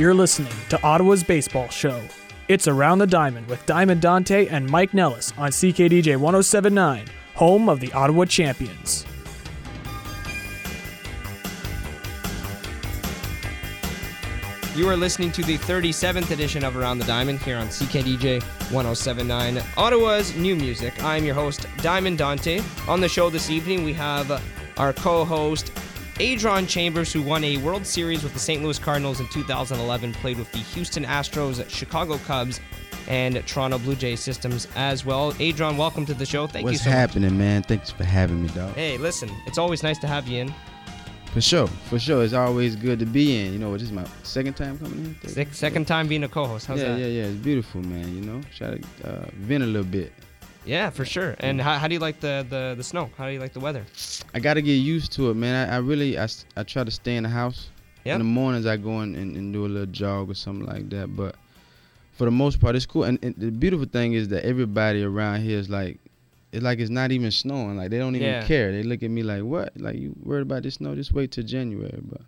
You're listening to Ottawa's Baseball Show. It's Around the Diamond with Diamond Dante and Mike Nellis on CKDJ 1079, home of the Ottawa Champions. You are listening to the 37th edition of Around the Diamond here on CKDJ 1079, Ottawa's new music. I'm your host, Diamond Dante. On the show this evening, we have our co host, Adron Chambers, who won a World Series with the St. Louis Cardinals in 2011, played with the Houston Astros, Chicago Cubs, and Toronto Blue Jays systems as well. Adron, welcome to the show. Thank What's you so happening, man? Thanks for having me, dog. Hey, listen, it's always nice to have you in. For sure, for sure. It's always good to be in. You know, this is my second time coming in. Second time being a co host. How's yeah, that? yeah, yeah. It's beautiful, man. You know, try to uh, vent a little bit. Yeah, for sure. And how, how do you like the, the, the snow? How do you like the weather? I got to get used to it, man. I, I really, I, I try to stay in the house. Yeah. In the mornings, I go in and, and do a little jog or something like that. But for the most part, it's cool. And, and the beautiful thing is that everybody around here is like, it's like it's not even snowing. Like they don't even Yeah. care. They look at me like, what? Like you worried about this snow? Just wait till January. But,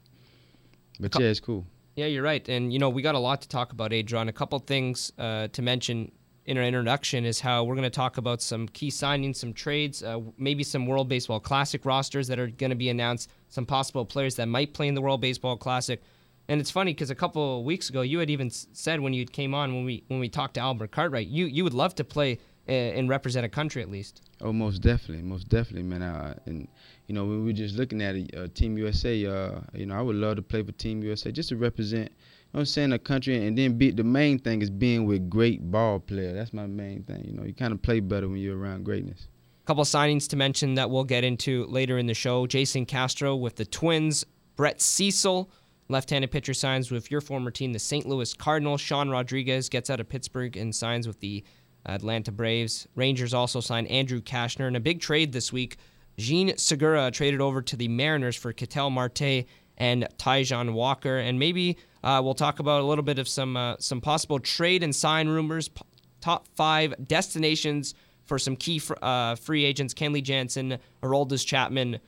but yeah, it's cool. Yeah, you're right. And, you know, we got a lot to talk about, Adron. A couple things uh, to mention in our introduction is how we're going to talk about some key signings, some trades, uh, maybe some World Baseball Classic rosters that are going to be announced, some possible players that might play in the World Baseball Classic. And it's funny because a couple of weeks ago, you had even said when you came on when we when we talked to Albert Cartwright, you you would love to play uh, and represent a country at least. Oh, most definitely, most definitely, man. Uh, and you know, we were just looking at it, uh, Team USA, uh, you know, I would love to play for Team USA just to represent. I'm saying a country, and then be the main thing is being with great ball players. That's my main thing. You know, you kind of play better when you're around greatness. couple signings to mention that we'll get into later in the show. Jason Castro with the Twins, Brett Cecil, left-handed pitcher signs with your former team, the St. Louis Cardinals. Sean Rodriguez gets out of Pittsburgh and signs with the Atlanta Braves. Rangers also signed Andrew Cashner in a big trade this week. Jean Segura traded over to the Mariners for Ketel Marte and Taijuan Walker, and maybe uh, we'll talk about a little bit of some uh, some possible trade and sign rumors. P- top five destinations for some key fr- uh, free agents: Kenley Jansen, Aroldis Chapman,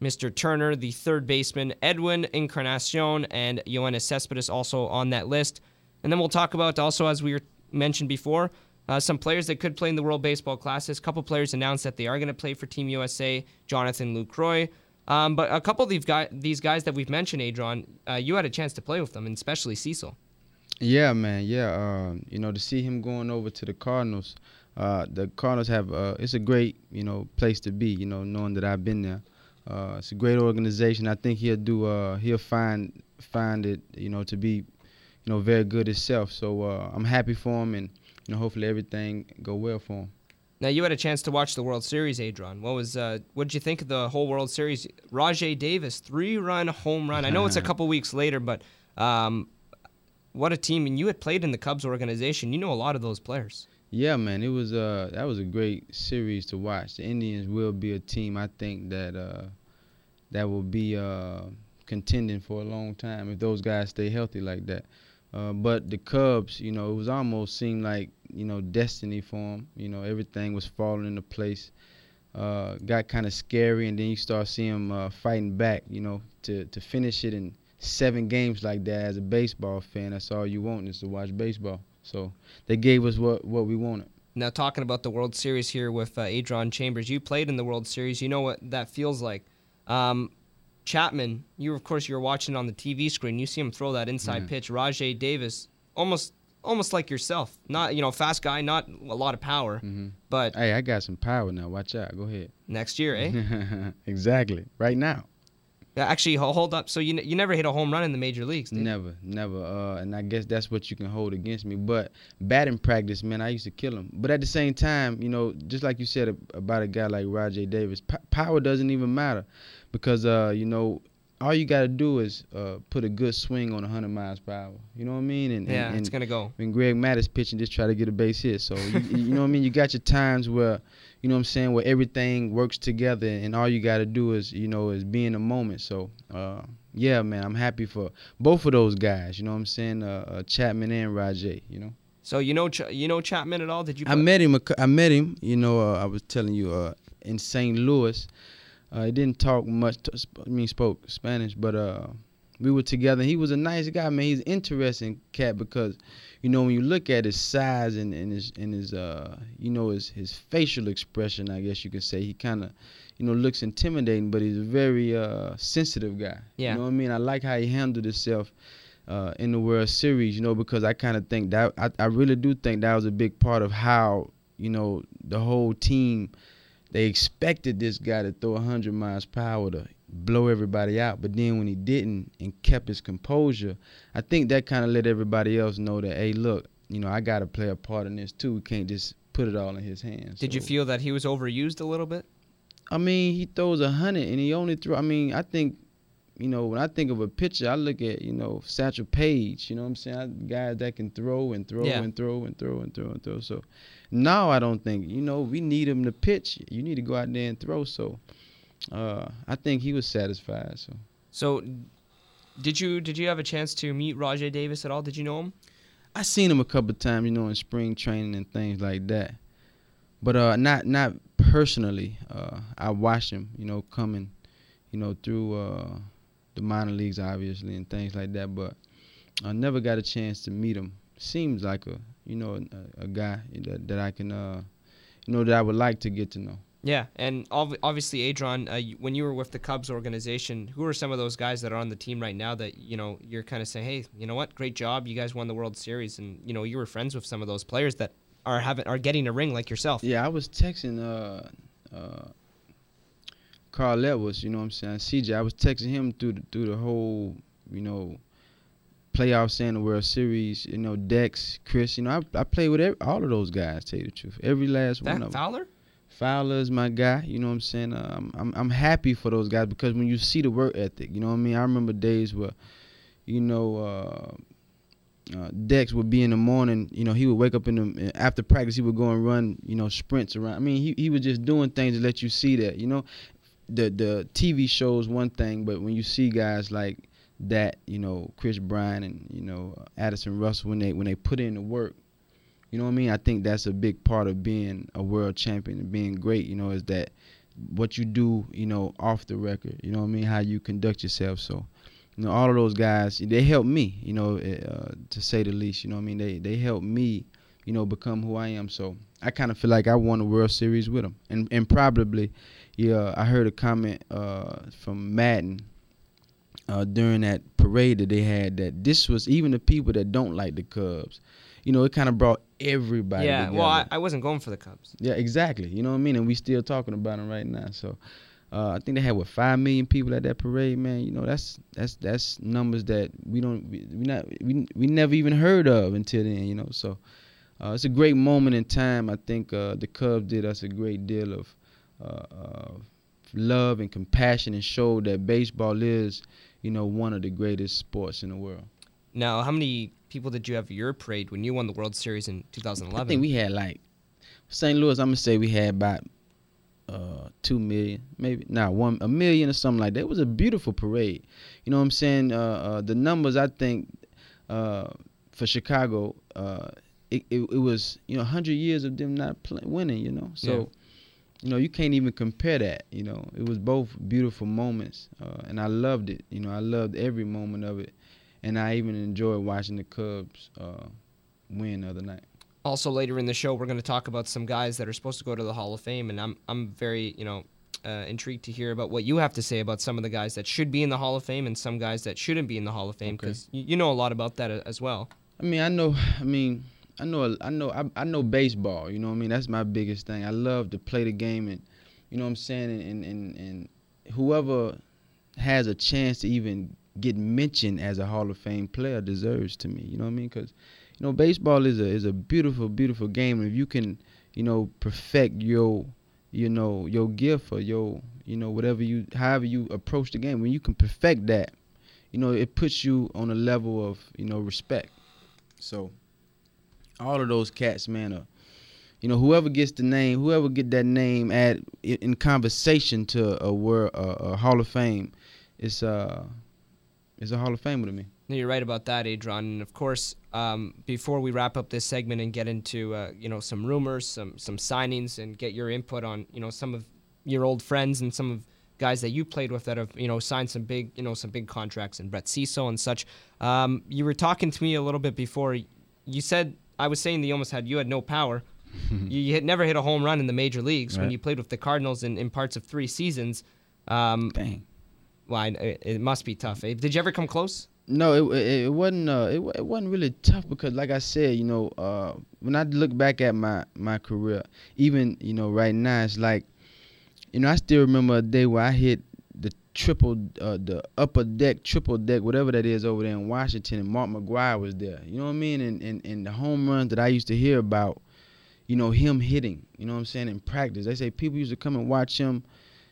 Mr. Turner, the third baseman, Edwin Encarnacion, and Yoenis Cespedes also on that list. And then we'll talk about also, as we mentioned before, uh, some players that could play in the World Baseball Classic. A couple players announced that they are going to play for Team USA. Jonathan Lucroy. Um, but a couple of these guys, these guys that we've mentioned, Adron, uh, you had a chance to play with them, and especially Cecil. Yeah, man. Yeah, uh, you know, to see him going over to the Cardinals, uh, the Cardinals have uh, it's a great you know place to be. You know, knowing that I've been there, uh, it's a great organization. I think he'll do. Uh, he'll find find it. You know, to be, you know, very good itself. So uh, I'm happy for him, and you know, hopefully everything go well for him. Now you had a chance to watch the World Series, Adron. What was uh, what did you think of the whole World Series? Rajay Davis, three-run home run. I know it's a couple weeks later, but um, what a team! And you had played in the Cubs organization. You know a lot of those players. Yeah, man, it was uh that was a great series to watch. The Indians will be a team I think that uh that will be uh contending for a long time if those guys stay healthy like that. Uh, but the Cubs, you know, it was almost seemed like you know destiny for them. You know, everything was falling into place. Uh, got kind of scary, and then you start seeing them uh, fighting back. You know, to to finish it in seven games like that as a baseball fan, that's all you want is to watch baseball. So they gave us what what we wanted. Now talking about the World Series here with uh, Adron Chambers, you played in the World Series. You know what that feels like. Um, Chapman, you of course you're watching on the TV screen. You see him throw that inside Yeah. pitch. Rajay Davis, almost almost like yourself. Not you know fast guy, not a lot of power, hmm but Hey, I got some power now. Watch out. Go ahead. next year, eh? exactly. Right now. Yeah, actually, ho- hold up. So you n- you never hit a home run in the major leagues? Never, never. Uh, and I guess that's what you can hold against me. But batting practice, man, I used to kill him. But at the same time, you know, just like you said about a guy like Rajay Davis, p- power doesn't even matter because, uh, you know, all you got to do is uh, put a good swing on 100 miles per hour. You know what I mean? And, Yeah, and, it's gonna go. when Greg Matt is pitching, just try to get a base hit. So you, you know what I mean. You got your times where you know what I'm saying where everything works together, and all you got to do is you know is be in the moment. So uh, yeah, man, I'm happy for both of those guys. You know what I'm saying, uh, uh, Chapman and Rajay. You know, So you know Ch- you know Chapman at all? Did you? I met him. I met him. You know, uh, I was telling you uh, in St. Louis. Uh, he didn't talk much. To, I mean, spoke Spanish, but uh, we were together. He was a nice guy, man. He's interesting cat because, you know, when you look at his size and, and his and his uh, you know, his his facial expression, I guess you could say, he kind of, you know, looks intimidating, but he's a very uh sensitive guy. Yeah. You know what I mean? I like how he handled himself. Uh, in the World Series, you know, because I kind of think that I, I really do think that was a big part of how you know the whole team they expected this guy to throw 100 miles per hour to blow everybody out. But then when he didn't and kept his composure, I think that kind of let everybody else know that, hey, look, you know, I got to play a part in this too. We can't just put it all in his hands. Did you feel that he was overused a little bit? I mean, he throws a hundred and he only threw. I mean, I think, you know, when I think of a pitcher, I look at you know Satchel Paige. You know what I'm saying? I, guys that can throw and throw Yeah. and throw and throw and throw and throw. So now I don't think you know we need him to pitch. You need to go out there and throw. So uh, I think he was satisfied. So So, did you did you have a chance to meet Rajay Davis at all? Did you know him? I seen him a couple of times, you know, in spring training and things like that. But uh, not not personally. Uh, I watched him, you know, coming, you know, through uh, the minor leagues, obviously, and things like that. But I never got a chance to meet him. Seems like a, you know, a, a guy that that I can, uh, you know, that I would like to get to know. Yeah, and ob- obviously, Adron, uh, you- when you were with the Cubs organization, who are some of those guys that are on the team right now that you know you're kind of saying, hey, you know what, great job, you guys won the World Series, and you know you were friends with some of those players that are having are getting a ring like yourself. Yeah, I was texting uh uh Carl Edwards, you know what I'm saying? CJ, I was texting him through the, through the whole, you know, playoffs and the World Series, you know, Dex, Chris, you know, I I play with every, all of those guys, tell you the truth. Every last one That of them. Fowler? Fowler is my guy. You know what I'm saying? I'm, I'm I'm happy for those guys because when you see the work ethic, you know what I mean. I remember days where, you know, uh, uh, Dex would be in the morning. You know, he would wake up in the after practice. He would go and run. You know, sprints around. I mean, he he was just doing things to let you see that. You know, the the TV shows one thing, but when you see guys like that, you know, Kris Bryant and you know Addison Russell when they when they put in the work. You know what I mean? I think that's a big part of being a world champion and being great, you know, is that what you do, you know, off the record. You know what I mean? How you conduct yourself. So, you know, all of those guys, they helped me, you know, uh, to say the least. You know what I mean? They they helped me, you know, become who I am. So I kind of feel like I won the World Series with them. And and probably, yeah, I heard a comment uh, from Maddon uh, during that parade that they had that this was even the people that don't like the Cubs. You know, it kind of brought everybody. Yeah. together. Well, I, I wasn't going for the Cubs. Yeah, exactly. You know what I mean? And we still talking about them right now. So uh, I think they had what five million people at that parade, man. You know, that's that's that's numbers that we don't we, we not we we never even heard of until then. You know, so uh, it's a great moment in time. I think uh, the Cubs did us a great deal of uh, uh, love and compassion and showed that baseball is, you know, one of the greatest sports in the world. Now, how many people did you have your parade when you won the World Series in 2011? I think we had like St. Louis. I'm gonna say we had about uh two million, maybe not one a million or something like that. It was a beautiful parade. You know what I'm saying? Uh, uh the numbers I think uh for Chicago, uh it, it, it was you know 100 years of them not play, winning. You know, so. Yeah. You know, you can't even compare that. You know, it was both beautiful moments, uh, and I loved it. You know, I loved every moment of it, and I even enjoyed watching the Cubs uh, win the other night. Also, later in the show, we're going to talk about some guys that are supposed to go to the Hall of Fame, and I'm I'm very you know uh, intrigued to hear about what you have to say about some of the guys that should be in the Hall of Fame and some guys that shouldn't be in the Hall of Fame Okay. because you, you know a lot about that a- as well. I mean, I know. I mean, I know. I know. I, I know baseball. You know what I mean? That's my biggest thing. I love to play the game, and you know what I'm saying. And and and, whoever has a chance to even get mentioned as a Hall of Fame player deserves to me. You know what I mean? Because you know, baseball is a is a beautiful, beautiful game. And if you can, you know, perfect your you know your gift or your you know whatever you however you approach the game when you can perfect that you know it puts you on a level of you know respect so all of those cats man are you know whoever gets the name whoever get that name at in conversation to a a, a hall of fame it's uh it's a hall of famer to me No, You're right about that, Adron. And of course, um, before we wrap up this segment and get into uh, you know some rumors, some some signings, and get your input on you know some of your old friends and some of guys that you played with that have you know signed some big you know some big contracts and Brett Cecil and such. Um, you were talking to me a little bit before. You said I was saying that you almost had you had no power. you, you had never hit a home run in the major leagues when you played with the Cardinals in, in parts of three seasons. Um, Dang. well, I- it, it must be tough. eh? Did you ever come close? No, it it, it wasn't. Uh, it it wasn't really tough because, like I said, you know, uh, when I look back at my my career, even you know, right now, it's like, you know, I still remember a day where I hit the triple, uh, the upper deck, triple deck, whatever that is over there in Washington, and Mark McGwire was there. You know what I mean? And and and the home runs that I used to hear about, you know, him hitting. You know what I'm saying? In practice, they say people used to come and watch him.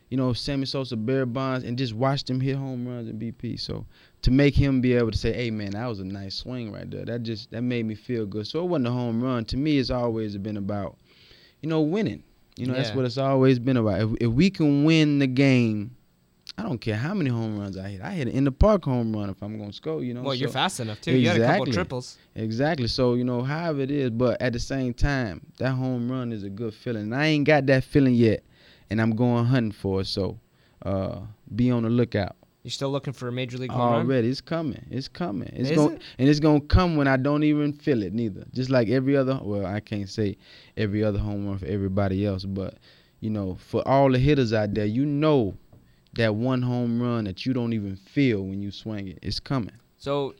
You know, Sammy Sosa, Barry Bonds, and just watch them hit home runs in BP. So to make him be able to say, "Hey man, that was a nice swing right there," that just that made me feel good. So it wasn't a home run. To me, it's always been about, you know, winning. You know, that's what it's always been about. If, if we can win the game, I don't care how many home runs I hit. I hit an in the park home run if I'm gonna score. You know. Well, you're fast enough too. You had a couple Exactly. triples. Exactly. So you know, however it is, but at the same time, that home run is a good feeling. And I ain't got that feeling yet, and I'm going hunting for it. So, uh, be on the lookout. You're still looking for a major league home run. Already, it's coming. It's coming. It's Is going it? and it's gonna come when I don't even feel it neither. Just like every other. Well, I can't say every other home run for everybody else, but you know, for all the hitters out there, you know that one home run that you don't even feel when you swing it. It's coming. So,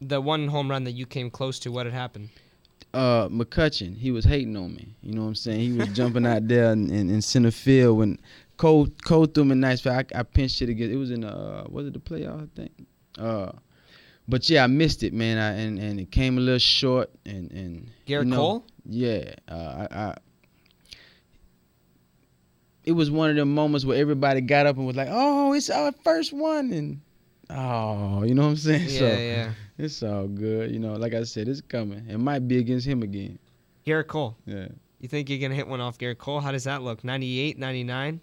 the one home run that you came close to, what had happened? uh McCutcheon, he was hating on me. You know what I'm saying? He was jumping out there in, in, in center field when Cole Cole threw me a nice foul. I, I pinched it again. It was in uh was it the playoff I think? Uh but yeah, I missed it, man. I, and and it came a little short and and Gerrit you know, Cole? Yeah, uh, I, I it was one of them moments where everybody got up and was like, "Oh, it's our first one," and oh, you know what I'm saying? Yeah, so yeah. it's all good. You know, like I said, it's coming. It might be against him again. Gerrit Cole. Yeah. You think you're going to hit one off Gerrit Cole? How does that look? 98, 99?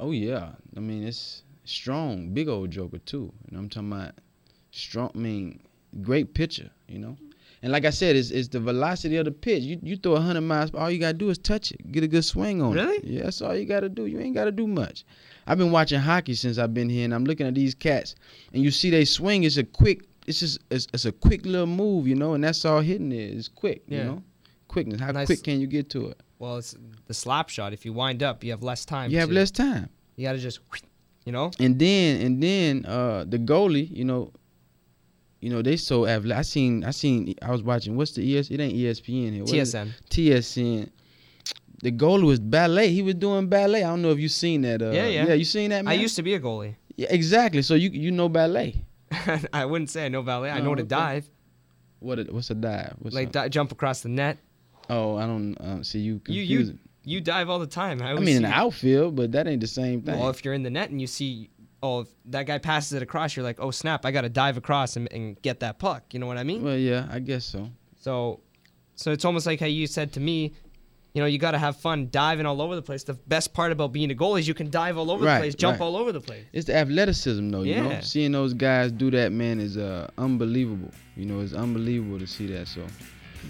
Oh yeah, I mean it's strong, big old Joker too. And I'm talking about strong. I mean, great pitcher, you know. And like I said, it's, it's the velocity of the pitch. You you throw 100 miles, all you gotta do is touch it, get a good swing on Really? it. Really? Yeah, that's all you gotta do. You ain't gotta do much. I've been watching hockey since I've been here, and I'm looking at these cats, and you see they swing. It's a quick. It's just it's, it's a quick little move, you know, and that's all hitting is. It's quick, Yeah. you know. Quickness. How Nice- quick can you get to it? Well, it's the slap shot. If you wind up, you have less time. You have to- less time. You got to just, you know? And then and then uh the goalie, you know, you know they so athletic. I seen I seen I was watching what's the ES? It ain't ESPN here. What is it? TSN. TSN. The goalie was ballet. He was doing ballet. I don't know if you seen that. Uh, Yeah, yeah. Yeah, you seen that man? I used to be a goalie. Yeah, exactly. So you you know ballet. I wouldn't say I know ballet. I know to dive, What a, what's a dive? What's like di- jump across the net. oh, I don't uh, see you You confusing. you you dive all the time. I, I mean in the outfield, but that ain't the same thing. Well, if you're in the net and you see, oh, if that guy passes it across, you're like, oh snap, I got to dive across and, and get that puck. You know what I mean? well, yeah, I guess so. So, so it's almost like how you said to me, you know, you got to have fun diving all over the place. The best part about being a goalie is you can dive all over Right, the place, jump right. all over the place. It's the athleticism, though. You know, Yeah. seeing those guys do that, man, is uh, unbelievable. You know, it's unbelievable to see that. So,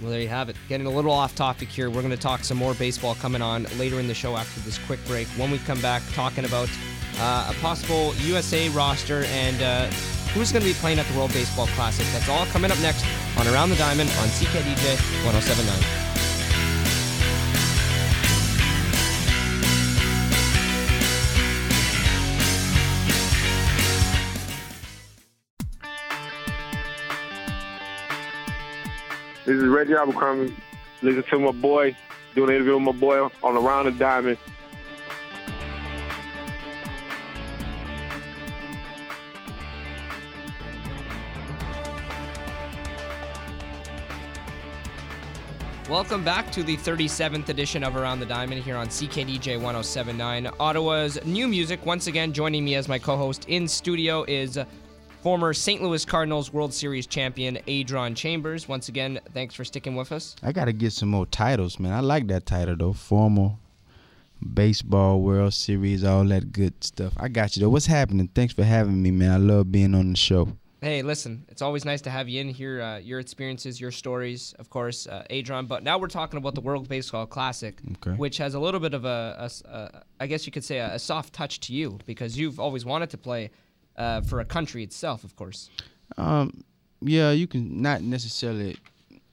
Well, there you have it. Getting a little off topic here. We're going to talk some more baseball coming on later in the show after this quick break. When we come back, talking about uh, a possible USA roster and uh, who's going to be playing at the World Baseball Classic. That's all coming up next on Around the Diamond on CKDJ 1079. This is Reggie Abercrombie. Listen to my boy, doing an interview with my boy on Around the Diamond. Welcome back to the 37th edition of Around the Diamond here on CKDJ 1079. Ottawa's new music. Once again, joining me as my co host in studio is former St. Louis Cardinals World Series champion Adron Chambers. Once again, thanks for sticking with us. I got to get some more titles, man. I like that title, though. Formal baseball, World Series, all that good stuff. I got you, though. What's happening? Thanks for having me, man. I love being on the show. Hey, listen, it's always nice to have you in here. Uh, your experiences, your stories, of course, uh, Adron. But now we're talking about the World Baseball Classic, Okay. which has a little bit of a, a a- I guess you could say, a, a soft touch to you because you've always wanted to play uh, for a country itself, of course. Um, yeah, you can not necessarily,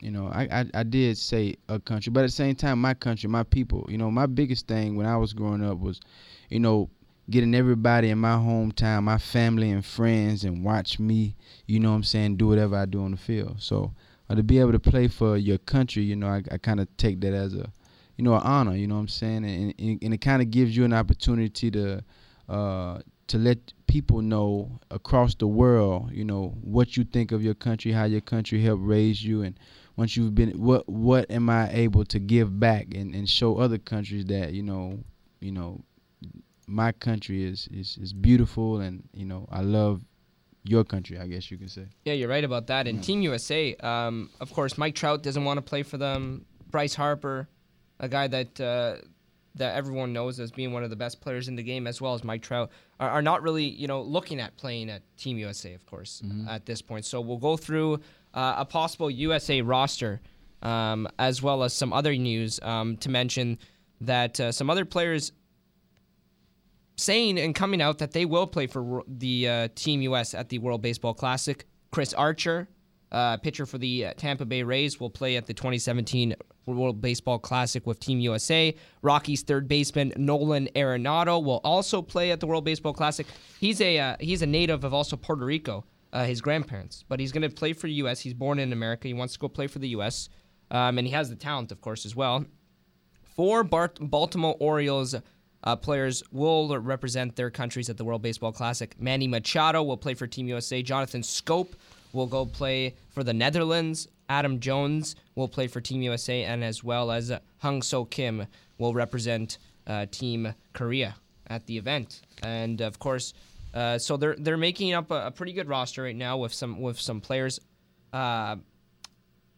you know, I, I I did say a country, but at the same time, my country, my people. You know, my biggest thing when I was growing up was, you know, getting everybody in my hometown, my family and friends, and watch me. You know, what I'm saying, do whatever I do on the field. So uh, to be able to play for your country, you know, I, I kind of take that as a, you know, an honor. You know what I'm saying, and and, and it kind of gives you an opportunity to, uh, to let people know across the world, you know, what you think of your country, how your country helped raise you, and once you've been, what what am I able to give back and, and show other countries that you know, you know, my country is, is is beautiful, and you know, I love your country. I guess you can say. Yeah, you're right about that. And Team USA, um, of course, Mike Trout doesn't want to play for them. Bryce Harper, a guy that uh, that everyone knows as being one of the best players in the game, as well as Mike Trout, are, are not really you know looking at playing at Team USA, of course, at this point. So we'll go through uh, a possible USA roster, um, as well as some other news um, to mention that uh, some other players saying and coming out that they will play for the uh, Team US at the World Baseball Classic. Chris Archer, uh, pitcher for the uh, Tampa Bay Rays, will play at the 2017 World Baseball Classic with Team USA. Rockies third baseman Nolan Arenado will also play at the World Baseball Classic. He's a uh, he's a native of also Puerto Rico, uh, his grandparents, but he's going to play for the U.S. He's born in America. He wants to go play for the U.S. Um, and he has the talent, of course, as well. Four Bart- Baltimore Orioles uh, players will represent their countries at the World Baseball Classic. Manny Machado will play for Team USA. Jonathan Schoop will go play for the Netherlands. Adam Jones will play for Team USA, and as well as Hyun Soo Kim will represent uh, Team Korea at the event. And of course, uh, so they're they're making up a, a pretty good roster right now with some with some players. Uh,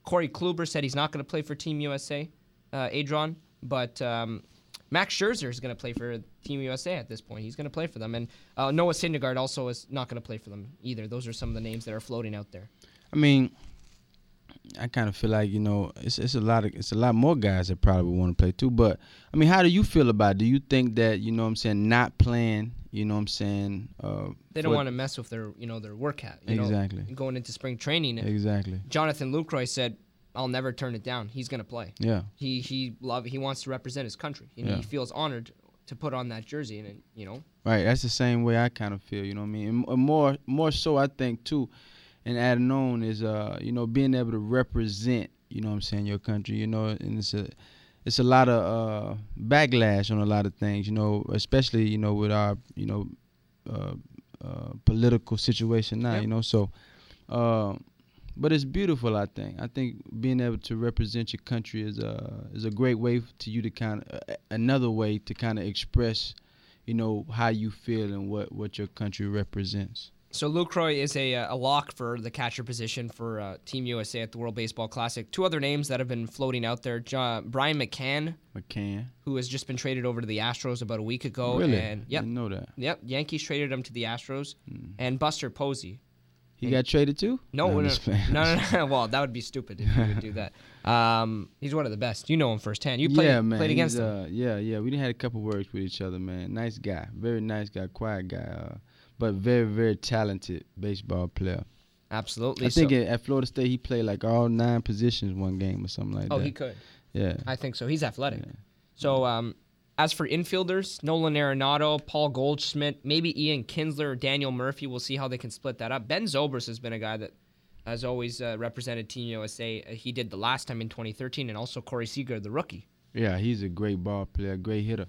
Corey Kluber said he's not going to play for Team USA, uh, Adron, but um, Max Scherzer is going to play for Team USA at this point. He's going to play for them, and uh, Noah Syndergaard also is not going to play for them either. Those are some of the names that are floating out there. I mean, I kind of feel like you know it's it's a lot of it's a lot more guys that probably want to play too. But I mean, how do you feel about? it? Do you think that you know what I'm saying not playing? You know what I'm saying? Uh, They don't want to mess with their you know their workout. You Exactly. Know, going into spring training, exactly. Jonathan Lucroy said, "I'll never turn it down. He's going to play. Yeah. He he love he wants to represent his country, and Yeah. he feels honored to put on that jersey. And you know, Right. That's the same way I kind of feel. You know what I mean? And more more so, I think too, and adding on is uh you know being able to represent. You know what I'm saying your country. You know, and it's a it's a lot of uh backlash on a lot of things. You know, especially you know with our you know uh, uh political situation now. Yep. You know, so. Uh, but it's beautiful. I think. I think being able to represent your country is a is a great way to you to kind of uh, another way to kind of express you know how you feel and what what your country represents. So Lucroy is a, a lock for the catcher position for uh, Team USA at the World Baseball Classic. Two other names that have been floating out there: Jo- Brian McCann, McCann. who has just been traded over to the Astros about a week ago, really? and yep, Didn't know that. yep, Yankees traded him to the Astros, Hmm. and Buster Posey. He got traded too? No, I'm no, no, no, no. Well, that would be stupid if you would do that. Um, he's one of the best. You know him firsthand. You played, yeah, man. played against he's, him. Uh, yeah, yeah. We had a couple words with each other, man. Nice guy, very nice guy, quiet guy, uh, but very, very talented baseball player. Absolutely. I think so, at, at Florida State he played like all nine positions one game or something like oh, that. Oh, he could. yeah. I think so. He's athletic. Yeah. So, um, as for infielders, Nolan Arenado, Paul Goldschmidt, maybe Ian Kinsler or Daniel Murphy. We'll see how they can split that up. Ben Zobrist has been a guy that has always uh, represented Team USA. Uh, he did the last time in 2013, and also Corey Seager, the rookie. Yeah, he's a great ball player, great hitter.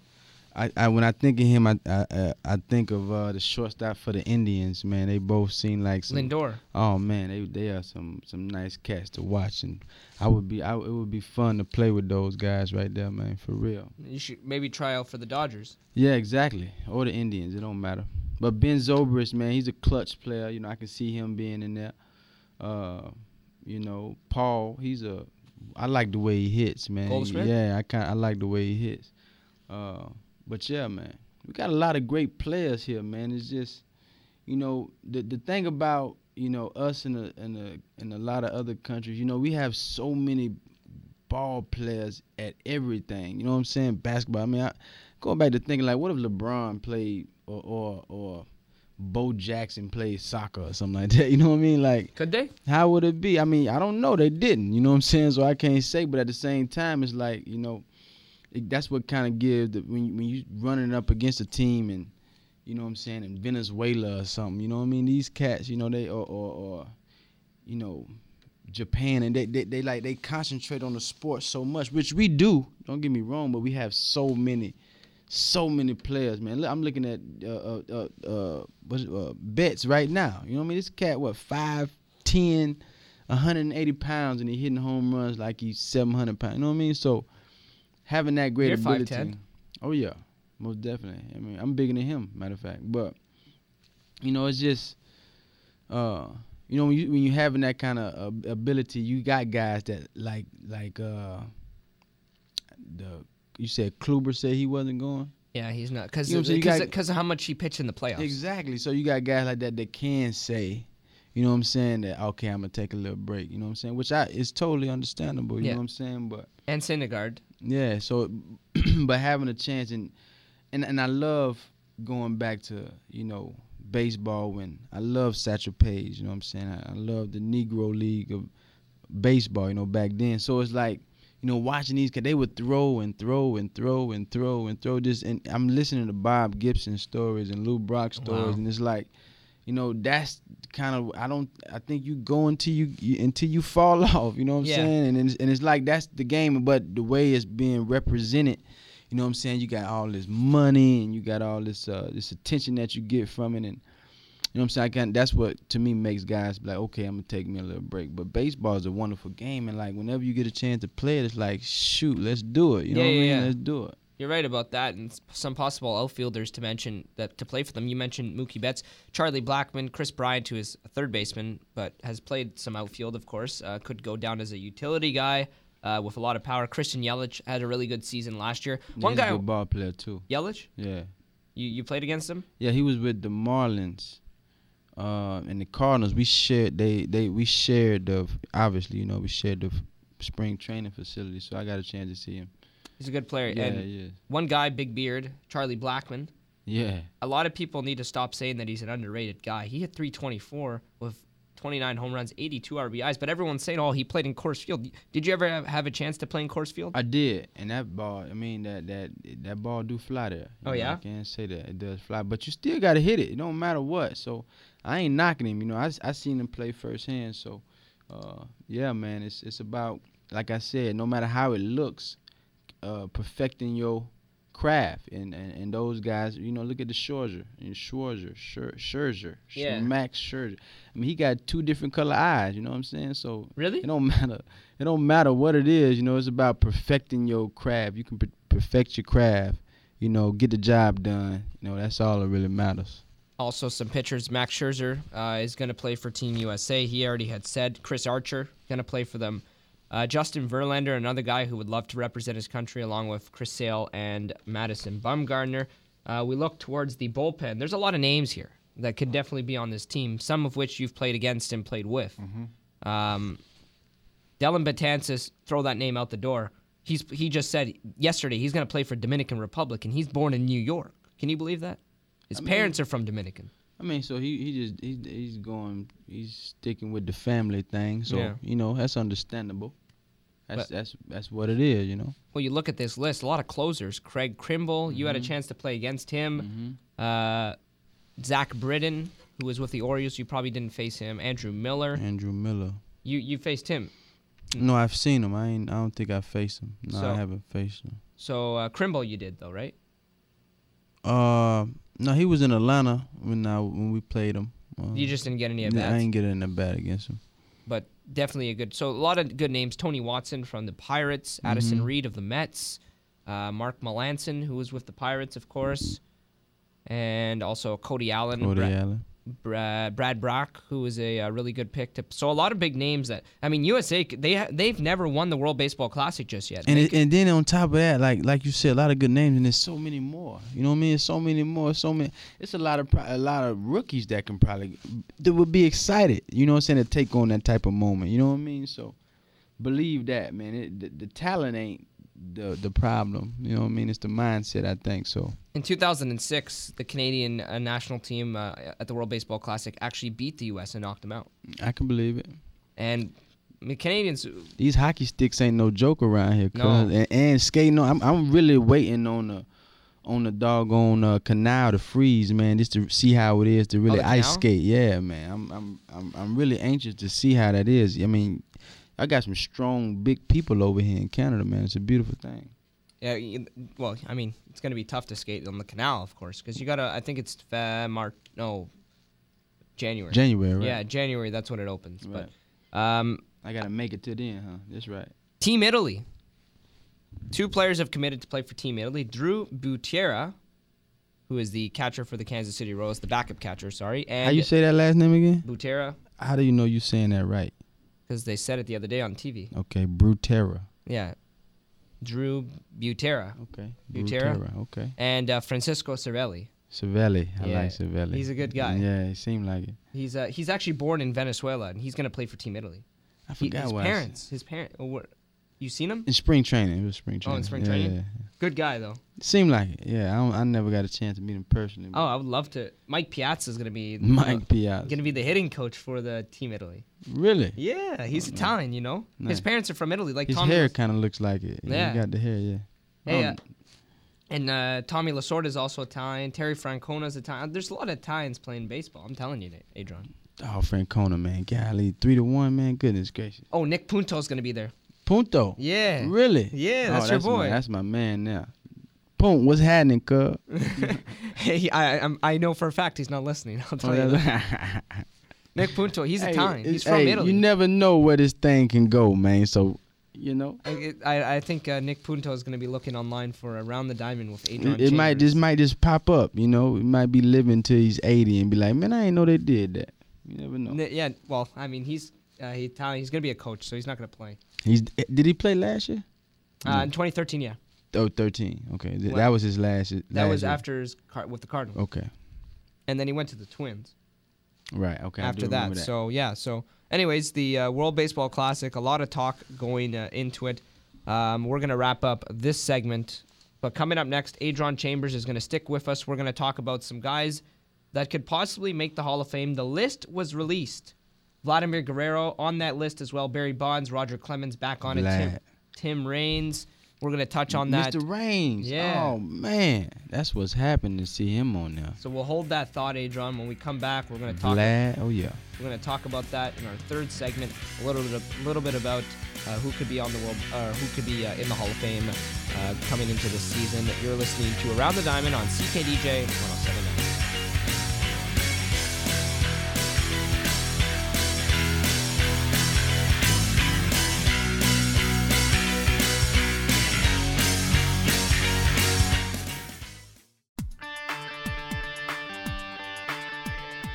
I, I when I think of him, I I, I- think of uh, the shortstop for the Indians. Man, they both seem like some. Lindor. Oh man, they they are some some nice cats to watch, and I would be I, it would be fun to play with those guys right there, man, for real. You should maybe try out for the Dodgers. Yeah, exactly. Or the Indians, it don't matter. But Ben Zobrist, man, he's a clutch player. You know, I can see him being in there. Uh, you know, Paul, he's a. I like the way he hits, man. Yeah, I kind I like the way he hits. Uh, but yeah, man, we got a lot of great players here, man. It's just, you know, the the thing about you know, us in a in a in a lot of other countries, you know, we have so many ball players at everything. You know what I'm saying? Basketball. I mean, I, going back to thinking like, what if LeBron played or or or Bo Jackson played soccer or something like that? You know what I mean? Like, Could they? how would it be? I mean, I don't know. They didn't. You know what I'm saying? So I can't say. But at the same time, it's like you know, that's what kind of gives the, when you, when you running up against a team and you know what I'm saying in Venezuela or something. You know what I mean? These cats, you know, they or or, or you know. Japan and they, they they like they concentrate on the sport so much, which we do. Don't get me wrong, but we have so many, so many players, man. I'm looking at uh, uh, uh, uh, uh, Betts right now. You know what I mean? This cat, what five, ten, 180 pounds, and he hitting home runs like he's 700 pounds. You know what I mean? So having that great You're ability. 5'10". Oh yeah, most definitely. I mean, I'm bigger than him, matter of fact. But you know, it's just, uh, you know, when you when you having that kind of uh, ability, you got guys that like like uh, the you said Kluber said he wasn't going. Yeah, he's not because You know what I'm saying? You because of how much he pitched in the playoffs. Exactly. So you got guys like that that can say, you know what I'm saying, that okay, I'm gonna take a little break. You know what I'm saying? Which I is totally understandable. You Yeah. know what I'm saying? But And Syndergaard. yeah, so but having a chance and and and I love going back to you know baseball when I love Satchel Paige. You know what I'm saying? I, I love the Negro League of baseball. You know back then. So it's like you know watching these cause they would throw and throw and throw and throw and throw this and I'm listening to Bob Gibson stories and Lou Brock stories Wow. and it's like you know that's kind of I don't I think you go until you, you until you fall off you know what I'm Yeah. saying? And it's, and it's like that's the game but the way it's being represented you know what I'm saying? You got all this money and you got all this uh this attention that you get from it and you know what I'm saying? I can that's what to me makes guys be like okay I'm gonna take me a little break. But baseball is a wonderful game and like whenever you get a chance to play it it's like shoot let's do it. You know Yeah, what I mean? yeah. let's do it You're right about that, and some possible outfielders to mention that to play for them. You mentioned Mookie Betts, Charlie Blackmon, Kris Bryant, who is a third baseman, but has played some outfield, of course. Uh, could go down as a utility guy uh, with a lot of power. Christian Yelich had a really good season last year. One He's guy, a good ball player too Yelich, yeah you you played against him. Yeah, he was with the Marlins, uh, and the Cardinals. We shared they they we shared the obviously you know we shared the spring training facility, so I got a chance to see him. He's a good player. Yeah, and yeah, one guy, big beard, Charlie Blackmon. yeah. A lot of people need to stop saying that he's an underrated guy. He hit 324 with 29 home runs, 82 RBIs, but everyone's saying, "Oh, he played in Coors Field." Did you ever have, have a chance to play in Coors Field? I did, and that ball. I mean that that that ball do fly there. You Oh, know, yeah? I can't say that it does fly, but you still got to hit it. It don't matter what. So I ain't knocking him. You know, I I seen him play firsthand. So uh, yeah, man, it's it's about like I said, no matter how it looks, uh, perfecting your craft and, and and those guys. You know, look at the Scherzer and Schwarzer, Scher- Scherzer, Yeah. Max Scherzer. I mean, he got two different color eyes. You know what I'm saying? So Really? it don't matter. It don't matter what it is. You know, it's about perfecting your craft. You can per- perfect your craft. You know, get the job done. You know, that's all that really matters. Also, some pitchers. Max Scherzer uh, is going to play for Team USA. He already had said. Chris Archer going to play for them. Uh, Justin Verlander, another guy who would love to represent his country, along with Chris Sale and Madison Bumgarner. Uh, we look towards the bullpen. There's a lot of names here that could definitely be on this team. Some of which you've played against and played with. Um, Dellin throw that name out the door. He's he just said yesterday he's going to play for Dominican Republic, and he's born in New York. Can you believe that? His I mean- parents are from Dominican. I mean, so he he just he's he's going he's sticking with the family thing. So Yeah. you know that's understandable. That's But- that's that's what it is. You know. Well, you look at this list, a lot of closers. Craig Kimbrel, you had Mm-hmm. a chance to play against him. Uh, Zach Britton, who was with the Orioles, you probably didn't face him. Andrew Miller, Andrew Miller. you you faced him. No, I've seen him. I ain't. I don't think I faced him. No, So- I haven't faced him. So uh, Krimble, you did though, right? Uh, no, he was in Atlanta when I when we played him. Uh, You just didn't get any at yeah, I bats. ain't get in the bat against him. But definitely a good. So a lot of good names: Tony Watson from the Pirates, Addison Mhm. Reed of the Mets, uh, Mark Melancon, who was with the Pirates, of course, and also Cody Allen, Cody Brett, Allen. Brad, Brad Brock, who was a, uh really good pick. To, so a lot of big names that I mean, USA they they've never won the World Baseball Classic just yet. And it, and then on top of that, like like you said, a lot of good names, and there's so many more. You know what I mean? There's so many more. So many. It's a lot of a lot of rookies that can probably that would be excited. You know what I'm saying? To take on that type of moment. You know what I mean? So believe that, man. It, the, the talent ain't the the problem. You know what I mean? It's the mindset. I think so. In 2006, the Canadian uh, national team uh, at the World Baseball Classic actually beat the U.S. and knocked them out. I can believe it. And I mean, Canadians, These hockey sticks ain't no joke around here. No. And, and skating on. I'm I'm really waiting on the on the doggone uh, canal to freeze, man, just to see how it is to really Oh, ice skate. Yeah, man. I'm I'm I'm I'm really anxious to see how that is. I mean, I got some strong, big people over here in Canada, man. It's a beautiful thing. yeah, you- well, I mean, it's going to be tough to skate on the canal, of course, because you got to. I think it's Fe- March, no, January. January, right? Yeah, January. That's when it opens. Right. But um, I gotta make it to then, huh? That's right. Team Italy. Two players have committed to play for Team Italy. Drew Butera, who is the catcher for the Kansas City Royals, the backup catcher, sorry, and how you say that last name again? Butera, How do you know you're saying that right? Because they said it the other day on TV. Okay, Brutera. Yeah, Drew Butera Okay, Butera? Okay, and uh, Francisco Cervelli. Savelli. I Yeah, like Savelli. he's a good guy. Yeah, he seemed like it. He's uh, he's actually born in Venezuela, and he's gonna play for Team Italy. I He- forgot his what I said. parents, his parent. Oh, you seen him? In spring training, it was spring Oh, in spring Yeah, training? Yeah. Good guy though. Seemed like it. Yeah, I, don't, I never got a chance to meet him personally. Oh, I would love to. Mike Piazza is gonna be Mike Piazza. gonna be the hitting coach for the Team Italy. Really? Yeah, he's Italian, you know. His parents are from Italy, like His Tommy. hair kind of looks like it. Yeah. He got the hair, yeah. Hey, Oh, uh, and uh, Tommy Lasorda is also Italian. Terry Francona is Italian. There's a lot of Italians playing baseball. I'm telling you, Adrian. oh, Francona, man. Golly, three to one, man. Goodness gracious. Oh, Nick Punto's gonna be there. Punto. Yeah. Really? Yeah, Oh, that's your boy. My, that's my man now. Punt, what's happening, cuz? hey, I, I'm, I know for a fact he's not listening. I'll tell Oh, you. that. Nick Punto, he's Hey, Italian. He's from hey, Italy. You never know where this thing can go, man. So, you know, I, I, I think uh, Nick Punto is going to be looking online for Around the Diamond with Adrian. it, it might just might just pop up. You know, it might be living till he's eighty and be like, man, I didn't know they did that. You never know. N- Yeah, well, I mean, he's uh, he Italian. He's going to be a coach, so he's not going to play. He's did he play last year? Uh, in 2013, yeah. Oh, 13. Okay, Th- Well, that was his last. That was year. after his car- with the Cardinals. Okay, And then he went to the Twins right. Okay. I do after that. remember So, yeah. So, anyways, the uh, World Baseball Classic, a lot of talk going uh, into it. Um, we're going to wrap up this segment. But coming up next, Adron Chambers is going to stick with us. We're going to talk about some guys that could possibly make the Hall of Fame. The list was released. Vladimir Guerrero on that list as well. Barry Bonds, Roger Clemens back on it. Tim, Tim Raines. We're going to touch on that. Mr. Raines. Yeah. Oh man, that's what's happened to see him on there. So we'll hold that thought, Adron. When we come back, we're going to talk. Vlad. Oh yeah. We're going to talk about that in our third segment. A little bit, a little bit about uh, who could be on the world, or who could be uh, in the Hall of Fame uh, coming into this season. You're listening to Around the Diamond on CKDJ 1079.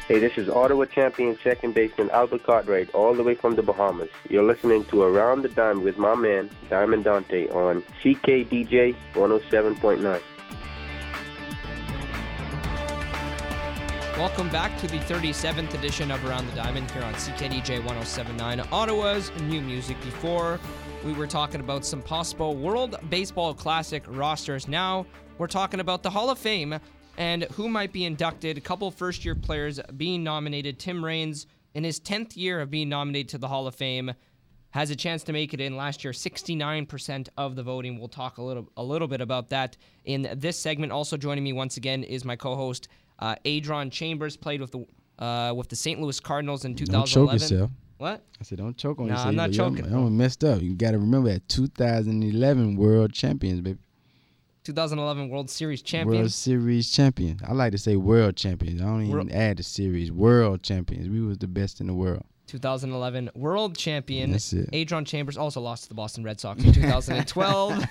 Hey, this is Ottawa champion second baseman Albert Cartwright, all the way from the Bahamas. You're listening to Around the Diamond with my man, Diamond Dante, on CKDJ 107.9. Welcome back to the 37th edition of Around the Diamond here on CKDJ 1079, Ottawa's new music. Before, we were talking about some possible World Baseball Classic rosters. Now, we're talking about the Hall of Fame and who might be inducted. A couple first year players being nominated. Tim Raines, in his 10th year of being nominated to the Hall of Fame, has a chance to make it in last year 69% of the voting we'll talk a little a little bit about that in this segment also joining me once again is my co-host uh, adron chambers played with the uh, with the st louis cardinals in Don't 2011 choke yourself. what I said, don't choke on Nah, yourself. I'm not You choking. I'm, I'm messed up. You got to remember that 2011 World Champions, baby. 2011 world series champions. World Series champion. I like to say World Champions. I don't even World- add the series. World Champions. We was the best in the world. 2011 world champion That's it. adron chambers also lost to the boston red sox in 2012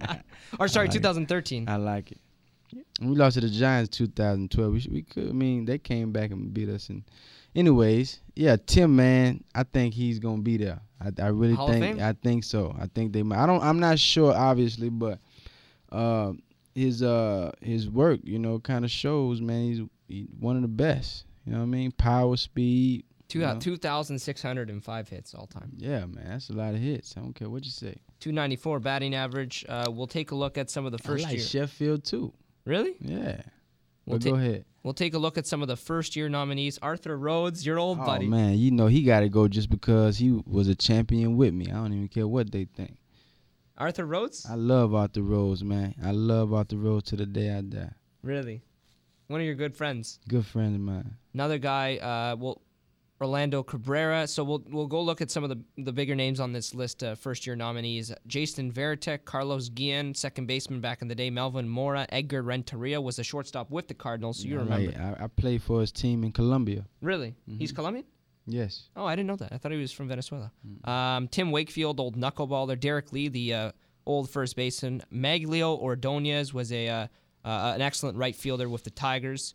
or sorry 2013 I like it. We lost to the Giants 2012. We, we could. I mean, they came back and beat us. And anyways, yeah, Tim, man, I think he's gonna be there. I, I really Hall think. I think so. I think they. might. I don't. I'm not sure, obviously, but uh, his uh his work, you know, kind of shows, man. He's he, one of the best. You know what I mean? Power, speed. Two, you know? 2,605 hits all time. Yeah, man, that's a lot of hits. I don't care what you say. 294 batting average. Uh, we'll take a look at some of the first I like year. Sheffield too. Really? Yeah. We'll but go ahead. We'll take a look at some of the first year nominees. Arthur Rhodes, your old Oh buddy. man, you know he got to go just because he was a champion with me. I don't even care what they think. Arthur Rhodes? I love Arthur Rhodes, man. I love Arthur Rhodes to the day I die. Really? One of your good friends. Good friend of mine. Another guy, uh, well, Orlando Cabrera. So we'll we'll go look at some of the the bigger names on this list. Uh, first year nominees: Jason Varitek, Carlos Guillen, second baseman back in the day, Melvin Mora, Edgar Renteria was a shortstop with the Cardinals. So you remember? I, I played for his team in Colombia. Really? Mm-hmm. He's Colombian? Yes. Oh, I didn't know that. I thought he was from Venezuela. Mm. Um, Tim Wakefield, old knuckleballer. Derrek Lee, the uh, old first baseman. Magglio Ordonez was a uh, uh, an excellent right fielder with the Tigers.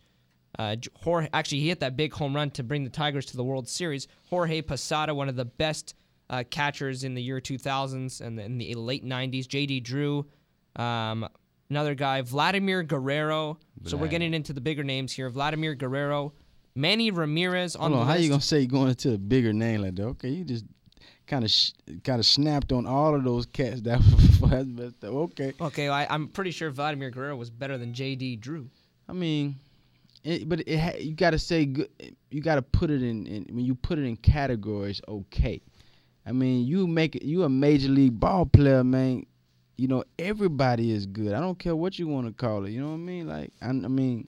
Uh, Jorge, actually, he hit that big home run to bring the Tigers to the World Series. Jorge Posada, one of the best uh, catchers in the year 2000s and in the late 90s. J.D. Drew, um, another guy. Vladimir Guerrero. So we're getting into the bigger names here. Vladimir Guerrero. Manny Ramirez on Hold the on. How list. you gonna say going into a bigger name like that? Okay, you just kind of sh- kind of snapped on all of those cats that was messed up. Okay. Okay, I, I'm pretty sure Vladimir Guerrero was better than J.D. Drew. I mean, it, but it ha- you got to say good. You got to put it in, in when you put it in categories. Okay, I mean you make it. You a major league ball player, man. You know everybody is good. I don't care what you want to call it. You know what I mean? Like I, I mean,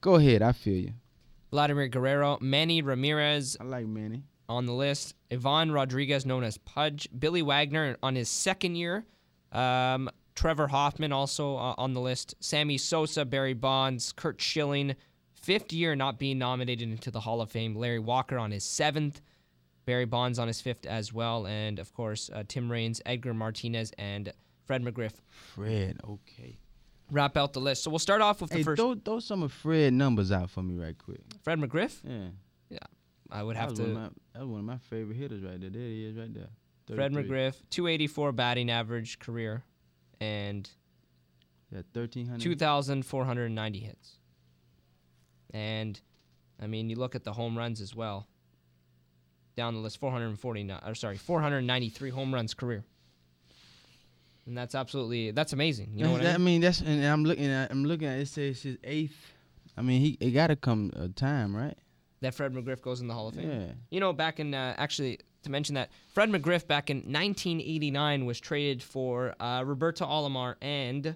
go ahead. I feel you. Vladimir Guerrero, Manny Ramirez I like Manny. on the list, Ivan Rodriguez, known as Pudge, Billy Wagner on his second year, um, Trevor Hoffman also uh, on the list, Sammy Sosa, Barry Bonds, Curt Schilling, fifth year not being nominated into the Hall of Fame, Larry Walker on his seventh, Barry Bonds on his fifth as well, and of course uh, Tim Raines, Edgar Martinez, and Fred McGriff Fred. Okay. Wrap out the list. So we'll start off with the Hey, first. throw throw some of Fred numbers out for me right quick. Fred McGriff. Yeah. Yeah. I would have was to. One of my, that was one of my favorite hitters right there. There he is right there. Fred McGriff, 284 batting average career, and Yeah, thirteen hundred. 2,490 hits. And, I mean, you look at the home runs as well. Down the list, 449, or sorry, 493 home runs career. And that's absolutely, that's amazing. You know what I I mean? mean, that's and I'm looking at I'm looking at it says his eighth. I mean, he it got to come a time, right? That Fred McGriff goes in the Hall of Fame. Yeah. You know, back in, uh, actually, to mention that, Fred McGriff back in 1989 was traded for uh, Roberto Alomar, and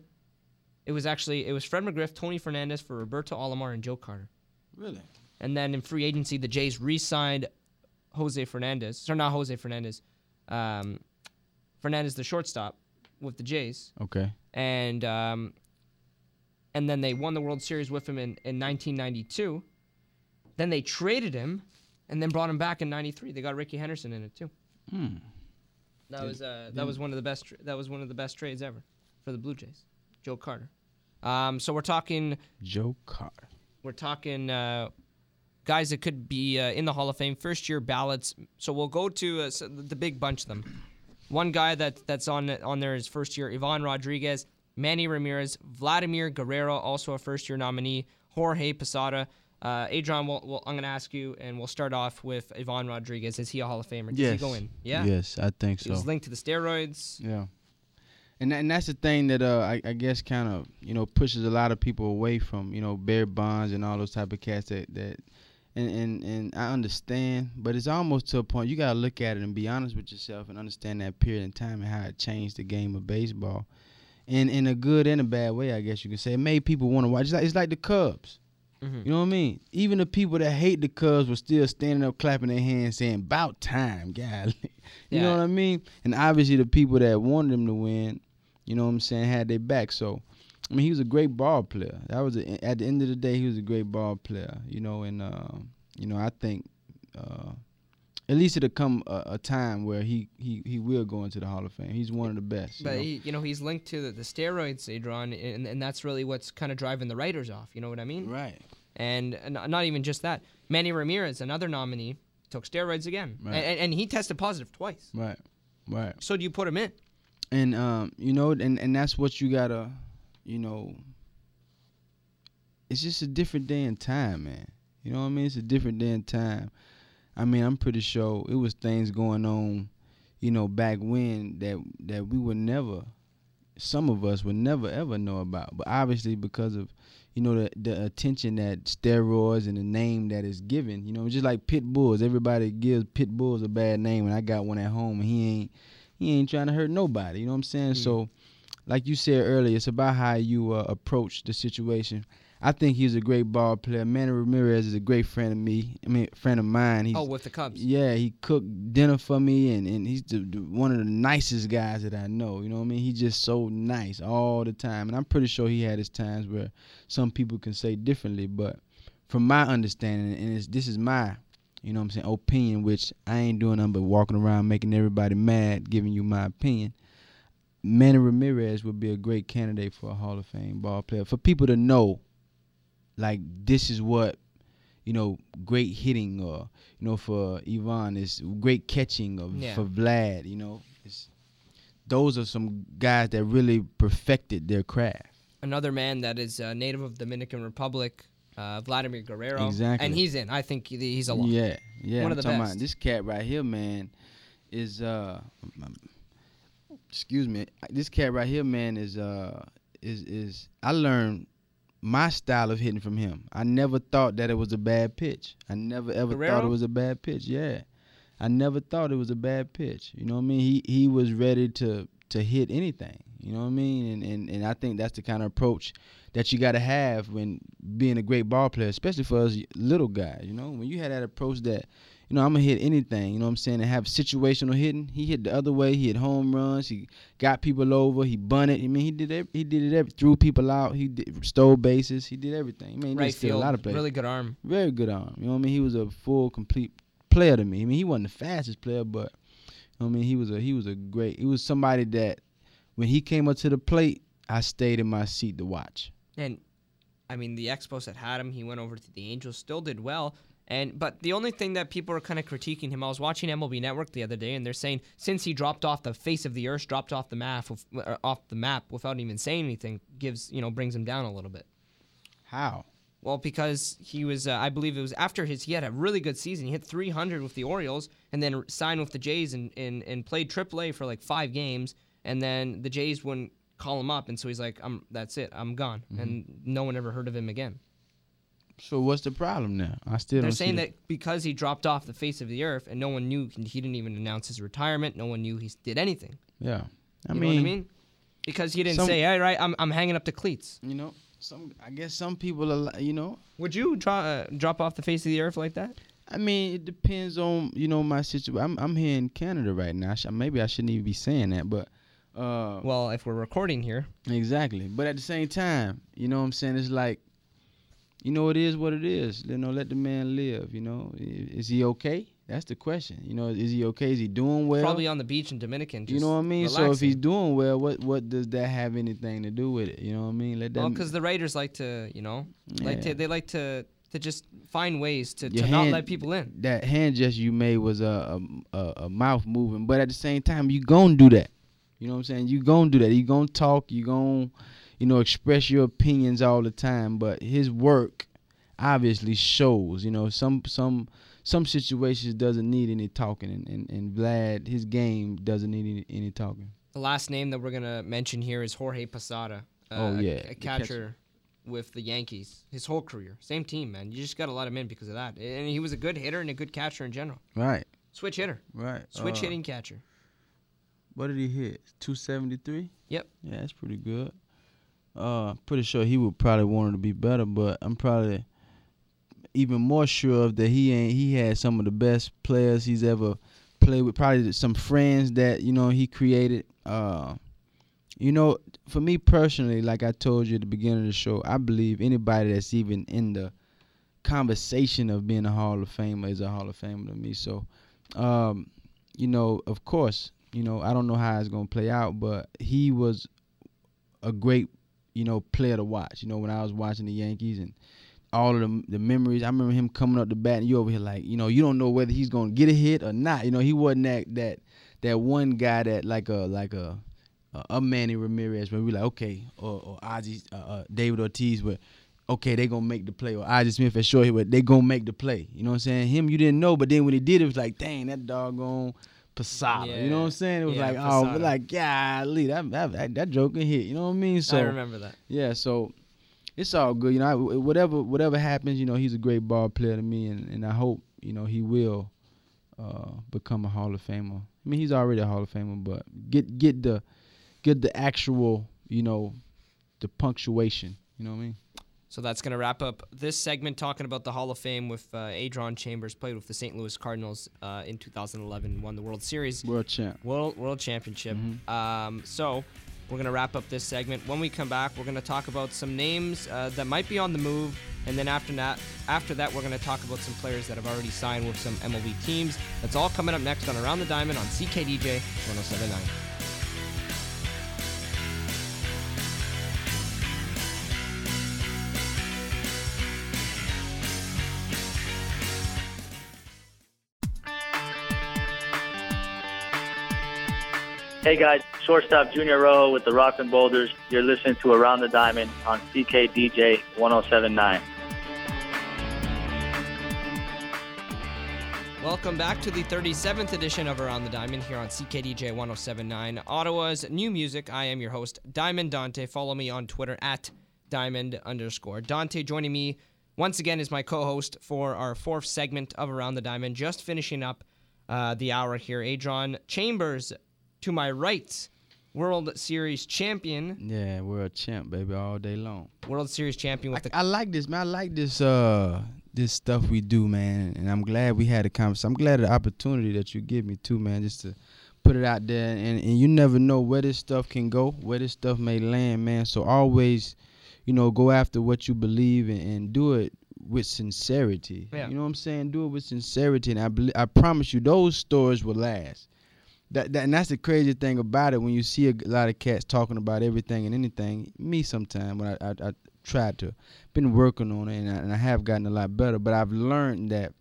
it was actually, it was Fred McGriff, Tony Fernandez for Roberto Alomar and Joe Carter. Really? And then in free agency, the Jays re-signed Jose Fernandez, or not Jose Fernandez, um, Fernandez, the shortstop, with the Jays, Okay. and um, and then they won the World Series with him in, in 1992. Then they traded him, and then brought him back in '93. They got Rickey Henderson in it too. Hmm. That was uh, that was one of the best. Tra- that was one of the best trades ever for the Blue Jays. Joe Carter. Um, so we're talking Joe Carter. we're talking uh, guys that could be uh, in the Hall of Fame, first year ballots. So we'll go to uh, so the big bunch of them. One guy that that's on on there is first year Ivan Rodriguez, Manny Ramirez, Vladimir Guerrero, also a first year nominee, Jorge Posada. Uh, Adrian, we'll, we'll, I'm going to ask you, and we'll start off with Ivan Rodriguez. Is he a Hall of Famer? Does yes. he go in? Yeah. Yes, I think He so. was linked to the steroids. Yeah. And, and that's the thing that uh, I, I guess kind of you know pushes a lot of people away from you know Barry Bonds and all those type of cats that that and, and and I understand, but it's almost to a point you gotta look at it and be honest with yourself and understand that period in time and how it changed the game of baseball, in in a good and a bad way, I guess you can say. It made people want to watch. It's like, it's like the Cubs. Mhm. You know what I mean? Even the people that hate the Cubs were still standing up, clapping their hands, saying "About time, golly." you know what I mean? And obviously, the people that wanted them to win, you know what I'm saying, had their back. So, I mean, he was a great ball player. That was a, at the end of the day, he was a great ball player. You know, and uh, you know, I think uh, at least it'll come a, a time where he, he he will go into the Hall of Fame. He's one of the best. you But know? he, you know, he's linked to the, the steroids they draw, and, and and that's really what's kind of driving the writers off. You know what I mean? right. And, and not even just that. Manny Ramirez, another nominee, took steroids again, Right. and, and he tested positive twice. Right. Right. So do you put him in? and um, you know, and and that's what you gotta, you know. It's just a different day and time, man. You know what I mean? It's a different day and time. I mean, I'm pretty sure it was things going on, you know, back when that that we would never, some of us would never ever know about. But obviously, because of, you know, the the attention that steroids and the name that is given, you know, just like pit bulls. Everybody gives pit bulls a bad name, and I got one at home, and he ain't he ain't trying to hurt nobody. You know what I'm saying? Mm. So, like you said earlier, it's about how you uh, approach the situation. I think he's a great ball player. Manny Ramirez is a great friend of me. I mean, friend of mine. He's, oh, with the Cubs. yeah, he cooked dinner for me, and, and he's the, the, one of the nicest guys that I know. You know what I mean? He's just so nice all the time, and I'm pretty sure he had his times where some people can say differently. But from my understanding, and it's, this is my, you know what I'm saying, opinion, which I ain't doing nothing but walking around making everybody mad, giving you my opinion. Manny Ramirez would be a great candidate for a Hall of Fame ball player. For people to know, like this is what you know, great hitting or you know for Ivan is great catching or Yeah. for Vlad, you know. It's, those are some guys that really perfected their craft. Another man that is uh, native of Dominican Republic, uh, Vladimir Guerrero. Exactly. And he's in. I think he's a lot. Yeah, yeah. One I'm of the best. About this cat right here, man, is uh, excuse me. This cat right here, man, is uh, is is I learned my style of hitting from him. I never thought that it was a bad pitch. I never ever thought it was a bad pitch. Yeah, I never thought it was a bad pitch. You know what I mean? He he was ready to to hit anything. You know what I mean? And and and I think that's the kind of approach that you got to have when being a great ball player, especially for us little guys. You know, when you had that approach that, you know, I'm gonna hit anything. You know what I'm saying? And have situational hitting. He hit the other way. He hit home runs. He got people over. He bunted. I mean, he did. Every, he did it. Every, threw people out. He did, stole bases. He did everything. I mean, he Right did field. a lot of plays. Really good arm. Very good arm. You know what I mean? He was a full, complete player to me. I mean, he wasn't the fastest player, but you know what I mean, he was a he was a great. He was somebody that when he came up to the plate, I stayed in my seat to watch. And I mean, the Expos that had him, he went over to the Angels, still did well. And but the only thing that people are kind of critiquing him, I was watching MLB Network the other day, and they're saying since he dropped off the face of the earth, dropped off the map, off the map without even saying anything, gives you know brings him down a little bit. How? Well, because he was, uh, I believe it was after his, he had a really good season. He hit 300 with the Orioles, and then signed with the Jays and, and, and played AAA for like five games. And then the Jays wouldn't call him up, and so he's like, "I'm that's it, I'm gone." And no one ever heard of him again. So what's the problem now? I still They're saying that because he dropped off the face of the earth, and no one knew he didn't even announce his retirement. No one knew he did anything. Yeah, I You mean, know what I mean? Because he didn't some- say, "All right, I'm I'm hanging up the cleats." you know, some. I guess some people are, you know. Would you draw, uh, drop off the face of the earth like that? I mean, it depends on you know my situation. I'm I'm here in Canada right now. I sh- maybe I shouldn't even be saying that, but uh, Well, if we're recording here, Exactly. But at the same time, you know what I'm saying? It's like, you know, it is what it is. You know, let the man live, you know. Is he okay? That's the question. You know, is he okay? Is he doing well? probably on the beach in Dominican. you know what I mean? So if he's doing well, what what does that have anything to do with it? You know what I mean? Let that Well, because the Raiders like to, you know, like to, they like to to just find ways to, Your to not let people in. that hand gesture you made was a, a a a mouth moving, but at the same time, you gonna do that. You know what I'm saying? You gonna do that. You gonna talk. You gonna, you know, express your opinions all the time. But his work obviously shows. You know, some some some situations doesn't need any talking, and and, and Vlad his game doesn't need any, any talking. The last name that we're gonna mention here is Jorge Posada. Uh, Oh, yeah, a, the catcher, catcher. with the Yankees. His whole career, same team, man. You just gotta let him in because of that. And he was a good hitter and a good catcher in general. Right, Switch hitter, right. switch Uh, hitting catcher. What did he hit? Two seventy three. Yep. Yeah, that's pretty good. Uh, pretty sure he would probably want it to be better, but I'm probably even more sure of that he ain't. He had some of the best players he's ever played with. Probably some friends that you know he created. Uh, you know, for me personally, like I told you at the beginning of the show, I believe anybody that's even in the conversation of being a Hall of Famer is a Hall of Famer to me. So um, you know, of course, you know, I don't know how it's gonna play out, but he was a great, you know, player to watch. You know, when I was watching the Yankees and all of the the memories, I remember him coming up the bat and you over here like, you know, you don't know whether he's gonna get a hit or not. You know, he wasn't that that that one guy that like a like a a Manny Ramirez where we like okay or or Ozzie uh, uh, David Ortiz where okay they gonna make the play or Ozzie Smith at short but they gonna make the play. You know what I'm saying? Him you didn't know, but then when he did it was like dang that doggone Posada. Yeah. You know what I'm saying? It was Yeah, like oh Posada. but like golly that that that, that joke can hit. You know what I mean? So I remember that. yeah, so it's all good. You know, I, whatever whatever happens, you know, he's a great ball player to me, and, and I hope you know he will uh, become a Hall of Famer. I mean, he's already a Hall of Famer, but get get the get the actual, you know, the punctuation. You know what I mean? So that's going to wrap up this segment talking about the Hall of Fame with uh, Adron Chambers, played with the St. Louis Cardinals uh, in 2011, won the World Series, World champ. World World Championship. Um, so we're going to wrap up this segment. When we come back, we're going to talk about some names uh, that might be on the move, and then after that, after that, we're going to talk about some players that have already signed with some MLB teams. That's all coming up next on Around the Diamond on CKDJ 1079. Hey guys, shortstop Junior Rojo with the Rockland Boulders. You're listening to Around the Diamond on CKDJ 1079. Welcome back to the 37th edition of Around the Diamond here on CKDJ 1079, Ottawa's new music. I am your host, Diamond Dante. Follow me on Twitter at Diamond underscore Dante. Joining me once again is my co host for our fourth segment of Around the Diamond. Just finishing up uh, the hour here, Adron Chambers to my right, World Series champion. Yeah, world champ, baby, all day long. World Series champion with the I like this, man. I like this uh this stuff we do, man. And I'm glad we had a conversation. I'm glad the opportunity that you give me too, man, just to put it out there. And, and you never know where this stuff can go, where this stuff may land, man. So always, you know, go after what you believe in and do it with sincerity. Yeah. You know what I'm saying? Do it with sincerity. And I bel I promise you, those stories will last. That, that and that's the crazy thing about it when you see a lot of cats talking about everything and anything. Me sometime when I, I, I tried to been working on it and I, and I have gotten a lot better, but I've learned that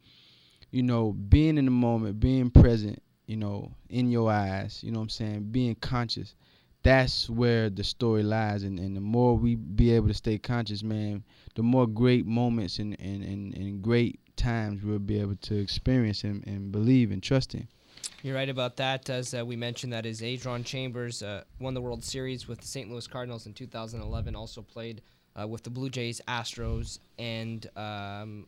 you know being in the moment, being present, you know, in your eyes, you know what I'm saying, being conscious. That's where the story lies, and, and the more we be able to stay conscious, man, the more great moments and, and, and, and great times we'll be able to experience and, and believe and trust in. You're right about that. As uh, we mentioned, that is Adron Chambers uh, won the World Series with the St. Louis Cardinals in 2011. Also played uh, with the Blue Jays, Astros, and um,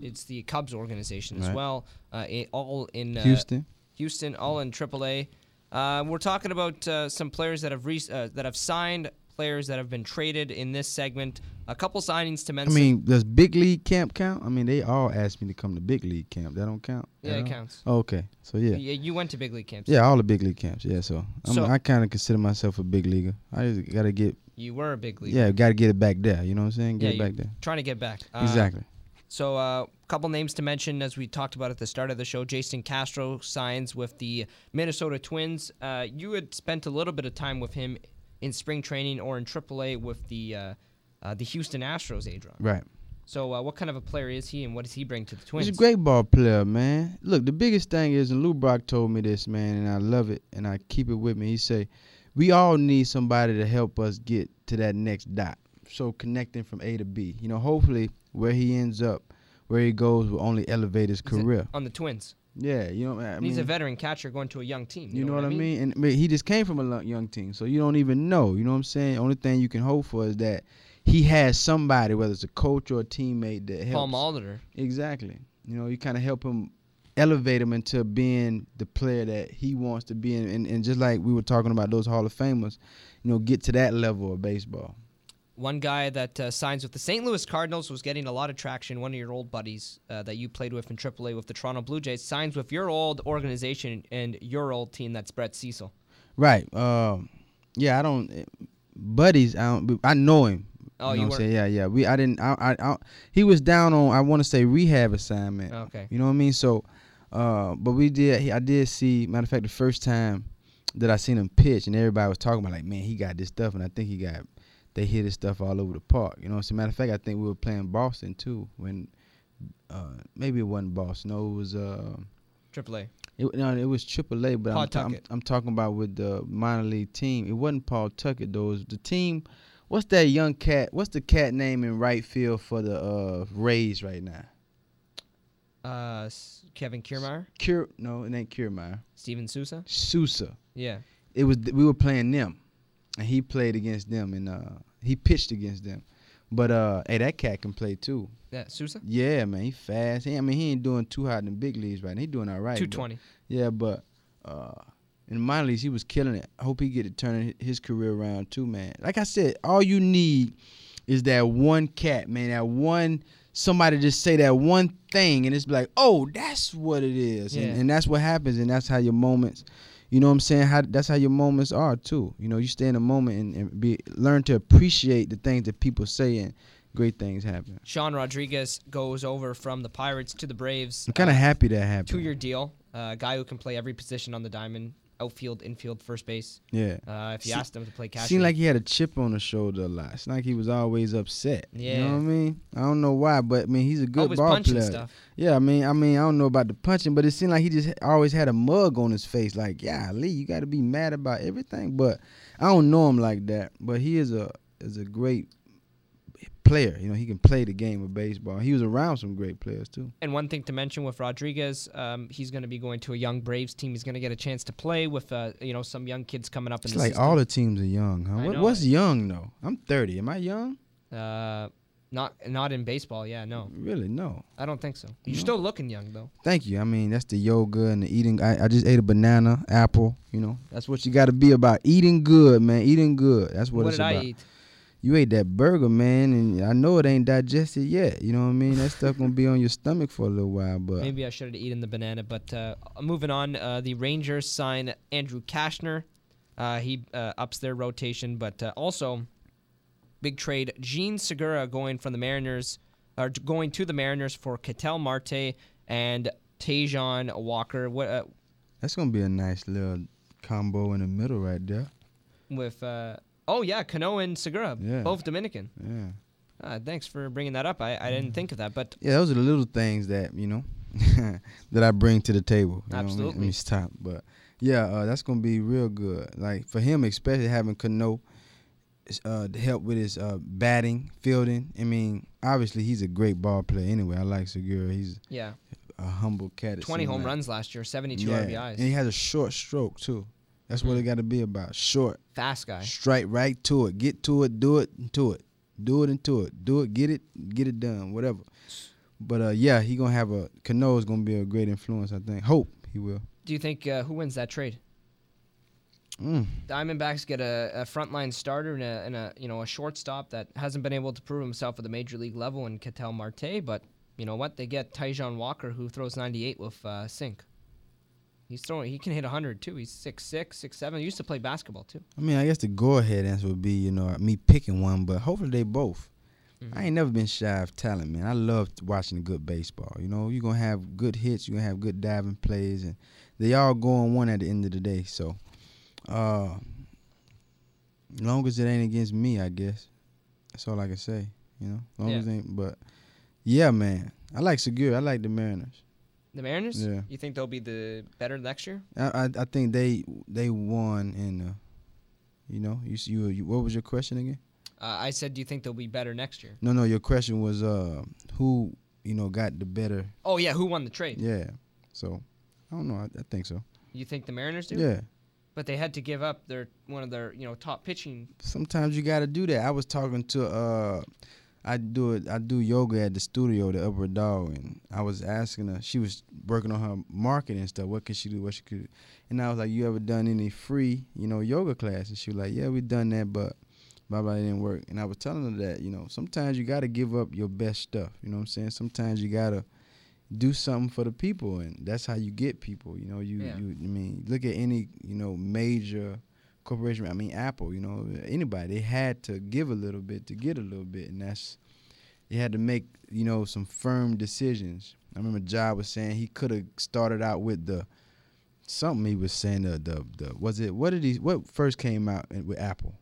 it's the Cubs organization as Right. well. Uh, i- all in uh, Houston. Houston, all in AAA. Uh, we're talking about uh, some players that have re- uh, that have signed, players that have been traded in this segment. A couple signings to mention. I mean, does big league camp count? I mean, they all asked me to come to big league camp. That don't count. yeah, it counts. Oh, okay, so yeah, Yeah, you went to big league camps. yeah, all the big league camps. Yeah, so, I'm, So- I kind of consider myself a big leaguer. I just gotta get, You were a big league. yeah, gotta get it back there. You know what I'm saying? Get Yeah, it back there. Trying to get back. Uh, exactly. So, a uh, couple names to mention as we talked about at the start of the show. Jason Castro signs with the Minnesota Twins. Uh, you had spent a little bit of time with him in spring training or in AAA with the uh, uh, the Houston Astros, Adron. Right. So, uh, what kind of a player is he, and what does he bring to the Twins? He's a great ball player, man. Look, the biggest thing is, and Lou Brock told me this, man, and I love it, and I keep it with me. He say, we all need somebody to help us get to that next dot. So connecting from A to B. You know, hopefully where he ends up, where he goes, will only elevate his a- career. on the Twins. Yeah, you know, what I And mean, he's a veteran catcher going to a young team. You know what I mean? And mean, he just came from a young team, so you don't even know. You know what I'm saying? Only thing you can hope for is that he has somebody, whether it's a coach or a teammate, that helps. Paul Molitor. Exactly. You know, you kind of help him elevate him into being the player that he wants to be, and, and, and just like we were talking about those Hall of Famers, you know, get to that level of baseball. One guy that uh, signs with the St. Louis Cardinals was getting a lot of traction. One of your old buddies uh, that you played with in AAA with the Toronto Blue Jays signs with your old organization and your old team. That's Brett Cecil. Right. Um. Yeah, I don't. eh, Buddies, I don't. I know him. Oh, you you know what I'm weren't- saying? Yeah, yeah. We, I didn't. I, I, I he was down on. I want to say rehab assignment. Okay. You know what I mean? So, Uh, but we did. I did see. Matter of fact, the first time that I seen him pitch, and everybody was talking about like, man, he got this stuff, and I think he got. They hit his stuff all over the park. You know, as a matter of fact, I think we were playing Boston too when, uh, maybe it wasn't Boston. No, it was. Uh, AAA. it, no, it was AAA, but I'm, ta- I'm, I'm talking about with the minor league team. It wasn't Pawtucket though. It was the team. What's that young cat? What's the cat name in right field for the uh, Rays right now? Uh, S- Kevin Kiermaier, Cure? No, it ain't Kiermaier. Steven Souza. Souza. Yeah. It was we were playing them, and he played against them, and uh, he pitched against them. But uh, hey, that cat can play too. Yeah, Souza. Yeah, man, he fast. He, I mean, he ain't doing too hot in the big leagues right now. He doing all right. Two twenty. Yeah, but uh, in the minor leagues, he was killing it. I hope he get to turn his career around too, man. Like I said, all you need is that one cat, man. That one somebody just say that one thing, and it's like, oh, that's what it is, Yeah. and, and that's what happens, and that's how your moments. You know what I'm saying? How that's how your moments are too. You know, you stay in the moment and, and be learn to appreciate the things that people say, and great things happen. Sean Rodriguez goes over from the Pirates to the Braves. I'm kind of Uh, happy that happened. Two-year deal. Uh, a guy who can play every position on the diamond: outfield, infield, first base. Yeah. Uh, if you Se- asked him to play catcher, Seemed like he had a chip on his shoulder a lot. It's like he was always upset. You Yeah. know what I mean? I don't know why, but I mean he's a good always ball player. stuff. Yeah, I mean, I mean, I don't know about the punching, but it seemed like he just always had a mug on his face. Like, yeah, Lee, you got to be mad about everything. But I don't know him like that. But he is a is a great player. You know, he can play the game of baseball. He was around some great players too. And one thing to mention with Rodriguez, um, he's going to be going to a young Braves team. He's going to get a chance to play with, uh, you know, some young kids coming up in It's like system. all the teams are young, huh? What, what's young though? I'm 30. Am I young? Uh, not not in baseball. Yeah, no, Really? No. I don't think so. You're No. still looking young though. Thank you. I mean, that's the yoga and the eating. I, I just ate a banana, apple. You know, that's what you got to be about. Eating good, man. Eating good. That's what, What, it's did I about. eat? You ate that burger, man, and I know it ain't digested yet. You know what I mean? That stuff gonna be on your stomach for a little while, but Maybe I should have eaten the banana. But uh, moving on, uh, the Rangers sign Andrew Cashner. Uh, he uh, ups their rotation, but uh, also big trade. Jean Segura going from the Mariners, or going to the Mariners for Ketel Marte and Taijuan Walker. What uh, that's gonna be a nice little combo in the middle right there. with? Oh yeah, Cano and Segura, Yeah. both Dominican. Yeah, Uh, thanks for bringing that up. I, I didn't think of that, but yeah. Those are the little things that you know that I bring to the table. Know? Let me- Absolutely. me stop, but yeah, uh, that's gonna be real good. Like for him, especially having Cano. Uh, to help with his uh, batting, fielding. I mean, obviously he's a great ball player. Anyway, I like Segura. He's yeah, a humble cat. 20 home like. runs last year, 72 Yeah, RBIs. And he has a short stroke too. That's what it got to be about. Short, Fast guy. straight right to it. Get to it, do it, and to it. Do it and to it. Do it, get it, get it done. Whatever. But uh, yeah, he gonna have a Cano is gonna be a great influence. I think. Hope he will. Do you think uh, who wins that trade? Mm. Diamondbacks get a, a frontline starter and a, and a you know a shortstop that hasn't been able to prove himself at the major league level in Ketel Marte, but you know what? They get Taijuan Walker who throws 98 with uh, sink. He's throwing. He can hit 100 too. He's 6'6", 6'7". He used to play basketball too. I mean, I guess the go ahead answer would be you know me picking one, but hopefully they both. Mhm. I ain't never been shy of talent, man. I love watching good baseball. You know, you're gonna have good hits, you're gonna have good diving plays, and they all go on one at the end of the day. So, uh, long as it ain't against me, I guess. That's all I can say. You know, long Yeah. as it ain't. But yeah, man, I like Segura. I like the Mariners. The Mariners. Yeah. You think they'll be the better next year? I I, I think they they won in. Uh, you know, you, you you what was your question again? Uh, I said, do you think they'll be better next year? No, no, your question was uh who you know got the better. Oh yeah, who won the trade? Yeah. So I don't know. I, I think so. You think the Mariners do? Yeah. But they had to give up their one of their you know top pitching. Sometimes you got to do that. I was talking to uh, I do it. I do yoga at the studio, the Upper Dog, and I was asking her. She was working on her marketing stuff. What can she do? What she could? And I was like, "You ever done any free, you know, yoga classes?" She was like, "Yeah, we done that, but blah blah it didn't work." And I was telling her that, you know, sometimes you got to give up your best stuff. You know what I'm saying? Sometimes you gotta do something for the people, and that's how you get people. You know, you Yeah. you. I mean, look at any you know major corporation. I mean, Apple. You know, anybody. They had to give a little bit to get a little bit, and that's they had to make you know some firm decisions. I remember Jai was saying he could have started out with the something he was saying the the, the was it what did he what first came out with Apple?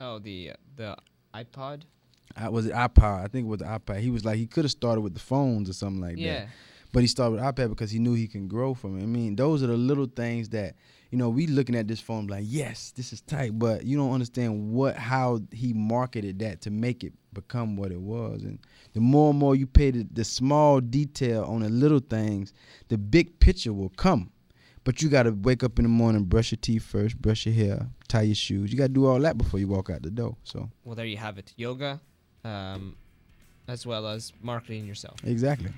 Oh, the the iPod. I, was it iPod? I think it was the iPad. He was like he could have started with the phones or something like yeah. that. But he started with iPad because he knew he can grow from it. I mean, those are the little things that you know we looking at this phone like, yes, this is tight, but you don't understand what how he marketed that to make it become what it was. And the more and more you pay the, the small detail on the little things, the big picture will come. But you got to wake up in the morning, brush your teeth first, brush your hair, tie your shoes. You got to do all that before you walk out the door. So Well, there you have it. Yoga, um, as well as marketing yourself. exactly.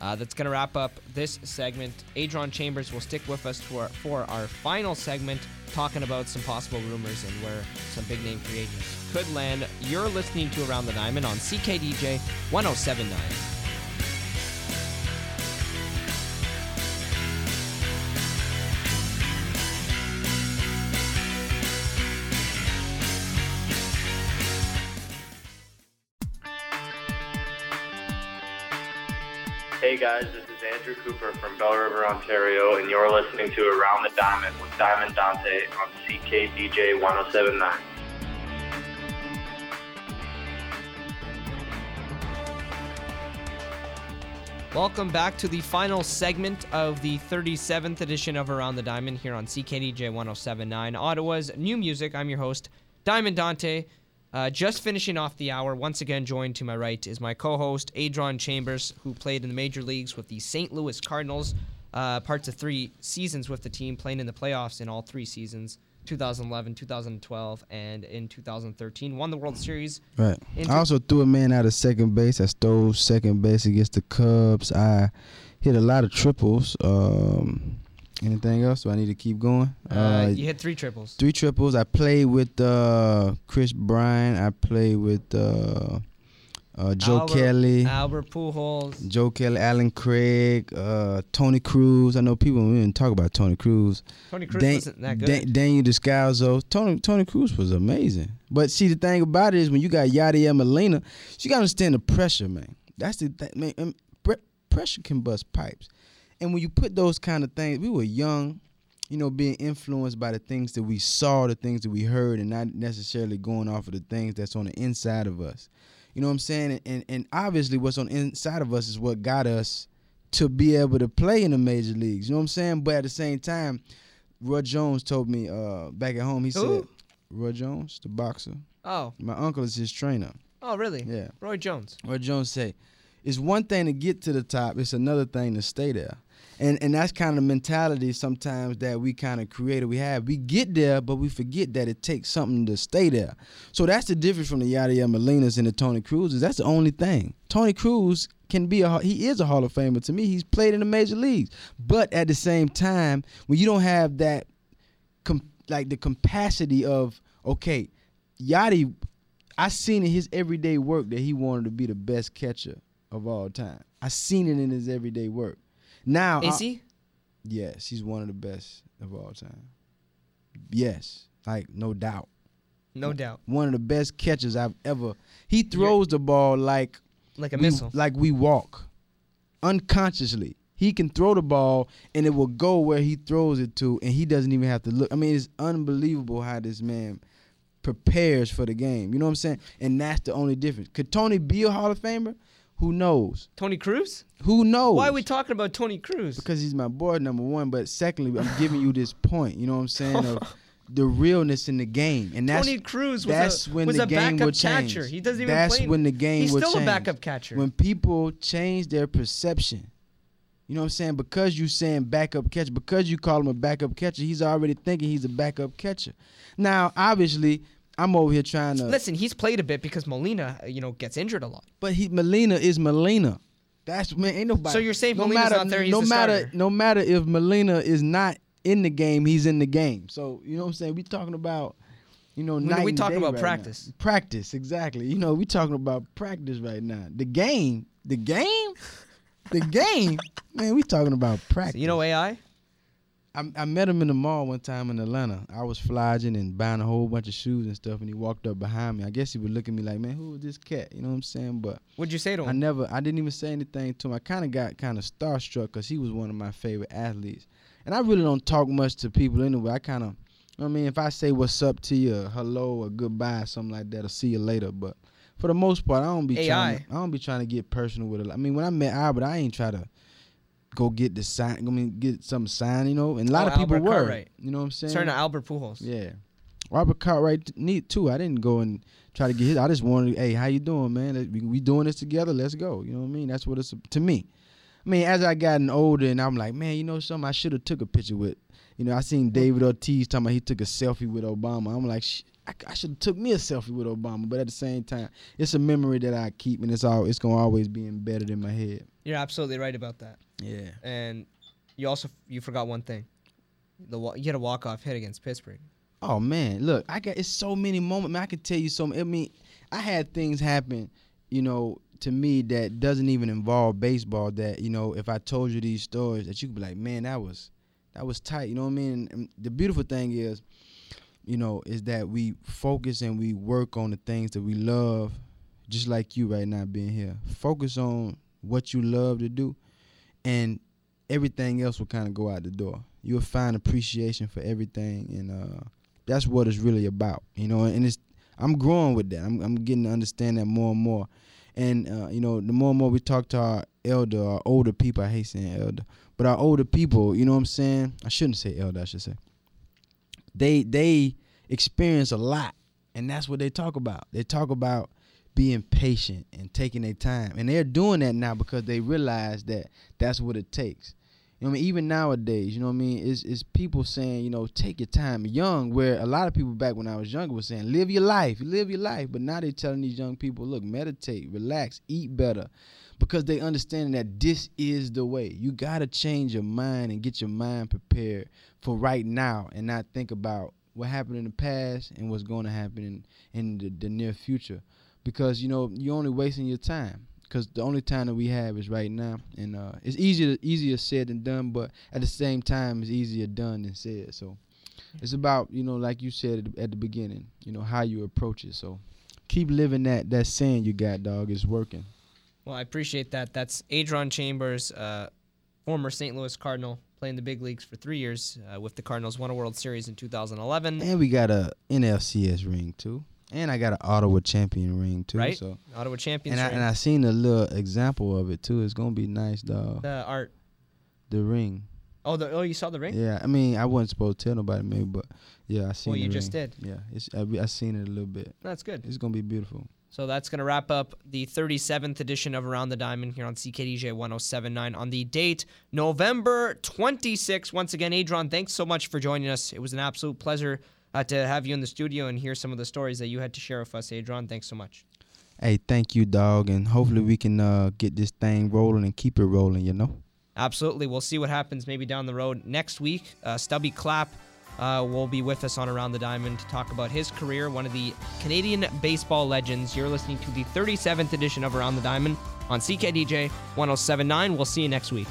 Uh, that's going to wrap up this segment. Adron Chambers will stick with us for, for our final segment, talking about some possible rumors and where some big name free agents could land. You're listening to Around the Diamond on CKDJ 1079. Hey guys, this is Andrew Cooper from Belle River, Ontario, and you're listening to Around the Diamond with Diamond Dante on CKDJ 1079. Welcome back to the final segment of the 37th edition of Around the Diamond here on CKDJ 1079, Ottawa's new music. I'm your host, Diamond Dante. Uh, just finishing off the hour, once again joined to my right is my co host, Adron Chambers, who played in the major leagues with the St. Louis Cardinals, uh, parts of three seasons with the team, playing in the playoffs in all three seasons 2011, 2012, and in 2013. Won the World Series. Right. I also threw a man out of second base. I stole second base against the Cubs. I hit a lot of triples. Um, anything else? Do I need to keep going? Uh, you hit three triples. three triples. I played with uh, Kris Bryant. I played with uh, uh, Joe Albert- Kelly. Albert Pujols. Joe Kelly, Allen Craig, uh, Tony Cruz. I know people we didn't talk about Tony Cruz. Tony Cruz Dan- wasn't that good. Dan- Daniel Descalso. Tony Tony Cruz was amazing. But see, the thing about it is when you got Yadier Molina, you got to understand the pressure, man. That's the that, man. um, pressure can bust pipes, and when you put those kind of things, we were young, you know, being influenced by the things that we saw, the things that we heard, and not necessarily going off of the things that's on the inside of us. You know what I'm saying? And and, obviously, what's on the inside of us is what got us to be able to play in the major leagues. You know what I'm saying? But at the same time, Roy Jones told me uh, back at home. He said, Who? Roy Jones, the boxer. Oh, My uncle is his trainer. oh, really? Yeah. Roy Jones. Roy Jones say, it's one thing to get to the top. It's another thing to stay there. And and that's kind of mentality sometimes that we kind of created. We have we get there, but we forget that it takes something to stay there. So that's the difference from the Yadier Molinas and the Tony Cruzes. That's the only thing. Tony Cruz can be a he is a Hall of Famer to me. He's played in the major leagues, but at the same time, when you don't have that, com- like the capacity of okay, Yachty, I seen in his everyday work that he wanted to be the best catcher of all time. I seen it in his everyday work. Now Is I- he? Yes, he's one of the best of all time. Yes, like no doubt. No doubt. One of the best catchers I've ever. He throws the ball like Like a we, missile. like we walk, unconsciously. He can throw the ball and it will go where he throws it to, and he doesn't even have to look. I mean, it's unbelievable how this man prepares for the game. You know what I'm saying? And that's the only difference. Could Tony be a Hall of Famer? Who knows? Tony Cruz? Who knows? Why are we talking about Tony Cruz? because he's my boy number one but secondly i'm giving you this point you know what i'm saying of the realness in the game and that's Tony Cruz was that's a, when was the a game backup will change. catcher. He doesn't even that's play. when the game He's will still a backup catcher. when people change their perception you know what i'm saying because you saying backup catcher because you call him a backup catcher he's already thinking he's a backup catcher now obviously i'm over here trying to Listen, he's played a bit because Molina, uh, you know, gets injured a lot. but he Molina is Molina. That's man, ain't nobody. So you're saying no Molina's matter, not there, he's no the matter, starter. no matter if Molina is not in the game, he's in the game. So you know what I'm saying. We talking about, you know, we and talking about right practice. now. Practice, exactly. You know, we talking about practice right now. The game, the game, the game. Man, we talking about practice. You know AI? I, I met him in the mall one time in Atlanta. I was flogging and buying a whole bunch of shoes and stuff, and he walked up behind me. I guess he would look at me like, "Man, who is this cat?" You know what I'm saying? But What'd you say to him? I never, I didn't even say anything to him. I kind of got kind of starstruck because he was one of my favorite athletes, and I really don't talk much to people anyway. I kind of, I mean, if I say what's up to you, or hello, or goodbye, something like that, or see you later, but for the most part, I don't be trying. AI. To, I don't be trying to get personal with it. I mean, when I met Albert, I ain't try to go get the sign. I mean, get some sign, you know. And a lot Oh, of people Albert were. Cartwright. You know what I'm saying? Starting to Albert Pujols. Yeah. Robert Cartwright neat too. I didn't go and try to get his. I just wanted, hey, how you doing, man? We, we doing this together. Let's go. You know what I mean? That's what it's to me. I mean, as I gotten older, and I'm like, man, you know something? I should have took a picture with. You know, I seen David Ortiz talking about he took a selfie with Obama. I'm like, I, I should have took me a selfie with Obama. But at the same time, it's a memory that I keep, and it's all it's gonna always be embedded in my head. You're absolutely right about that. Yeah. And you also you forgot one thing. The you had a walk off hit against Pittsburgh. Oh man, look, I got it's so many moments. Man, I can tell you so. I mean, I had things happen, you know, to me that doesn't even involve baseball. That you know, if I told you these stories, that you could be like, man, that was that was tight. You know what I mean? And the beautiful thing is, you know, is that we focus and we work on the things that we love, just like you right now being here. Focus on what you love to do, and everything else will kind of go out the door. You'll find appreciation for everything, and uh, that's what it's really about, you know. And it's I'm growing with that. I'm I'm getting to understand that more and more. And uh, you know, the more and more we talk to our elder, our older people, I hate saying elder, but our older people, you know what I'm saying? I shouldn't say elder, I should say. They they experience a lot, and that's what they talk about. They talk about being patient and taking their time, and they're doing that now because they realize that that's what it takes. You know I mean? Even nowadays, you know what I mean? It's, it's people saying, you know, take your time. Young, where a lot of people back when I was younger was saying, live your life, live your life. But now they're telling these young people, look, meditate, relax, eat better. Because they understand that this is the way. You got to change your mind and get your mind prepared for right now and not think about what happened in the past and what's going to happen in, in the, the near future. Because, you know, you're only wasting your time because the only time that we have is right now, and uh, it's easier easier said than done, but at the same time, it's easier done than said. So it's about you know, like you said at the, beginning, you know how you approach it. So keep living that that saying you got, dog. It's working. Well, I appreciate that. That's Adron Chambers, uh, former St. Louis Cardinal, playing the big leagues for three years uh, with the Cardinals. Won a World Series in 2011. And we got a NLCS ring too, and I got an Ottawa champion ring too. Right. So Ottawa champions. and I ring. and I seen a little example of it too. It's gonna be nice, dog. the art. The ring. Oh, the, oh, you saw the ring? Yeah, I mean, I wasn't supposed to tell nobody, maybe, but yeah, I seen. Well, the you just ring. did. Yeah, it's I, I seen it a little bit. That's good. It's gonna be beautiful. So that's going to wrap up the 37th edition of Around the Diamond here on CKDJ 1079 on the date November 26. Once again, Adron, thanks so much for joining us. It was an absolute pleasure uh, to have you in the studio and hear some of the stories that you had to share with us, Adron. Thanks so much. Hey, thank you, dog, and hopefully we can uh, get this thing rolling and keep it rolling. You know. Absolutely. We'll see what happens maybe down the road. Next week, uh, Stubby Clapp uh, will be with us on Around the Diamond to talk about his career, one of the Canadian baseball legends. You're listening to the 37th edition of Around the Diamond on CKDJ 1079. We'll see you next week.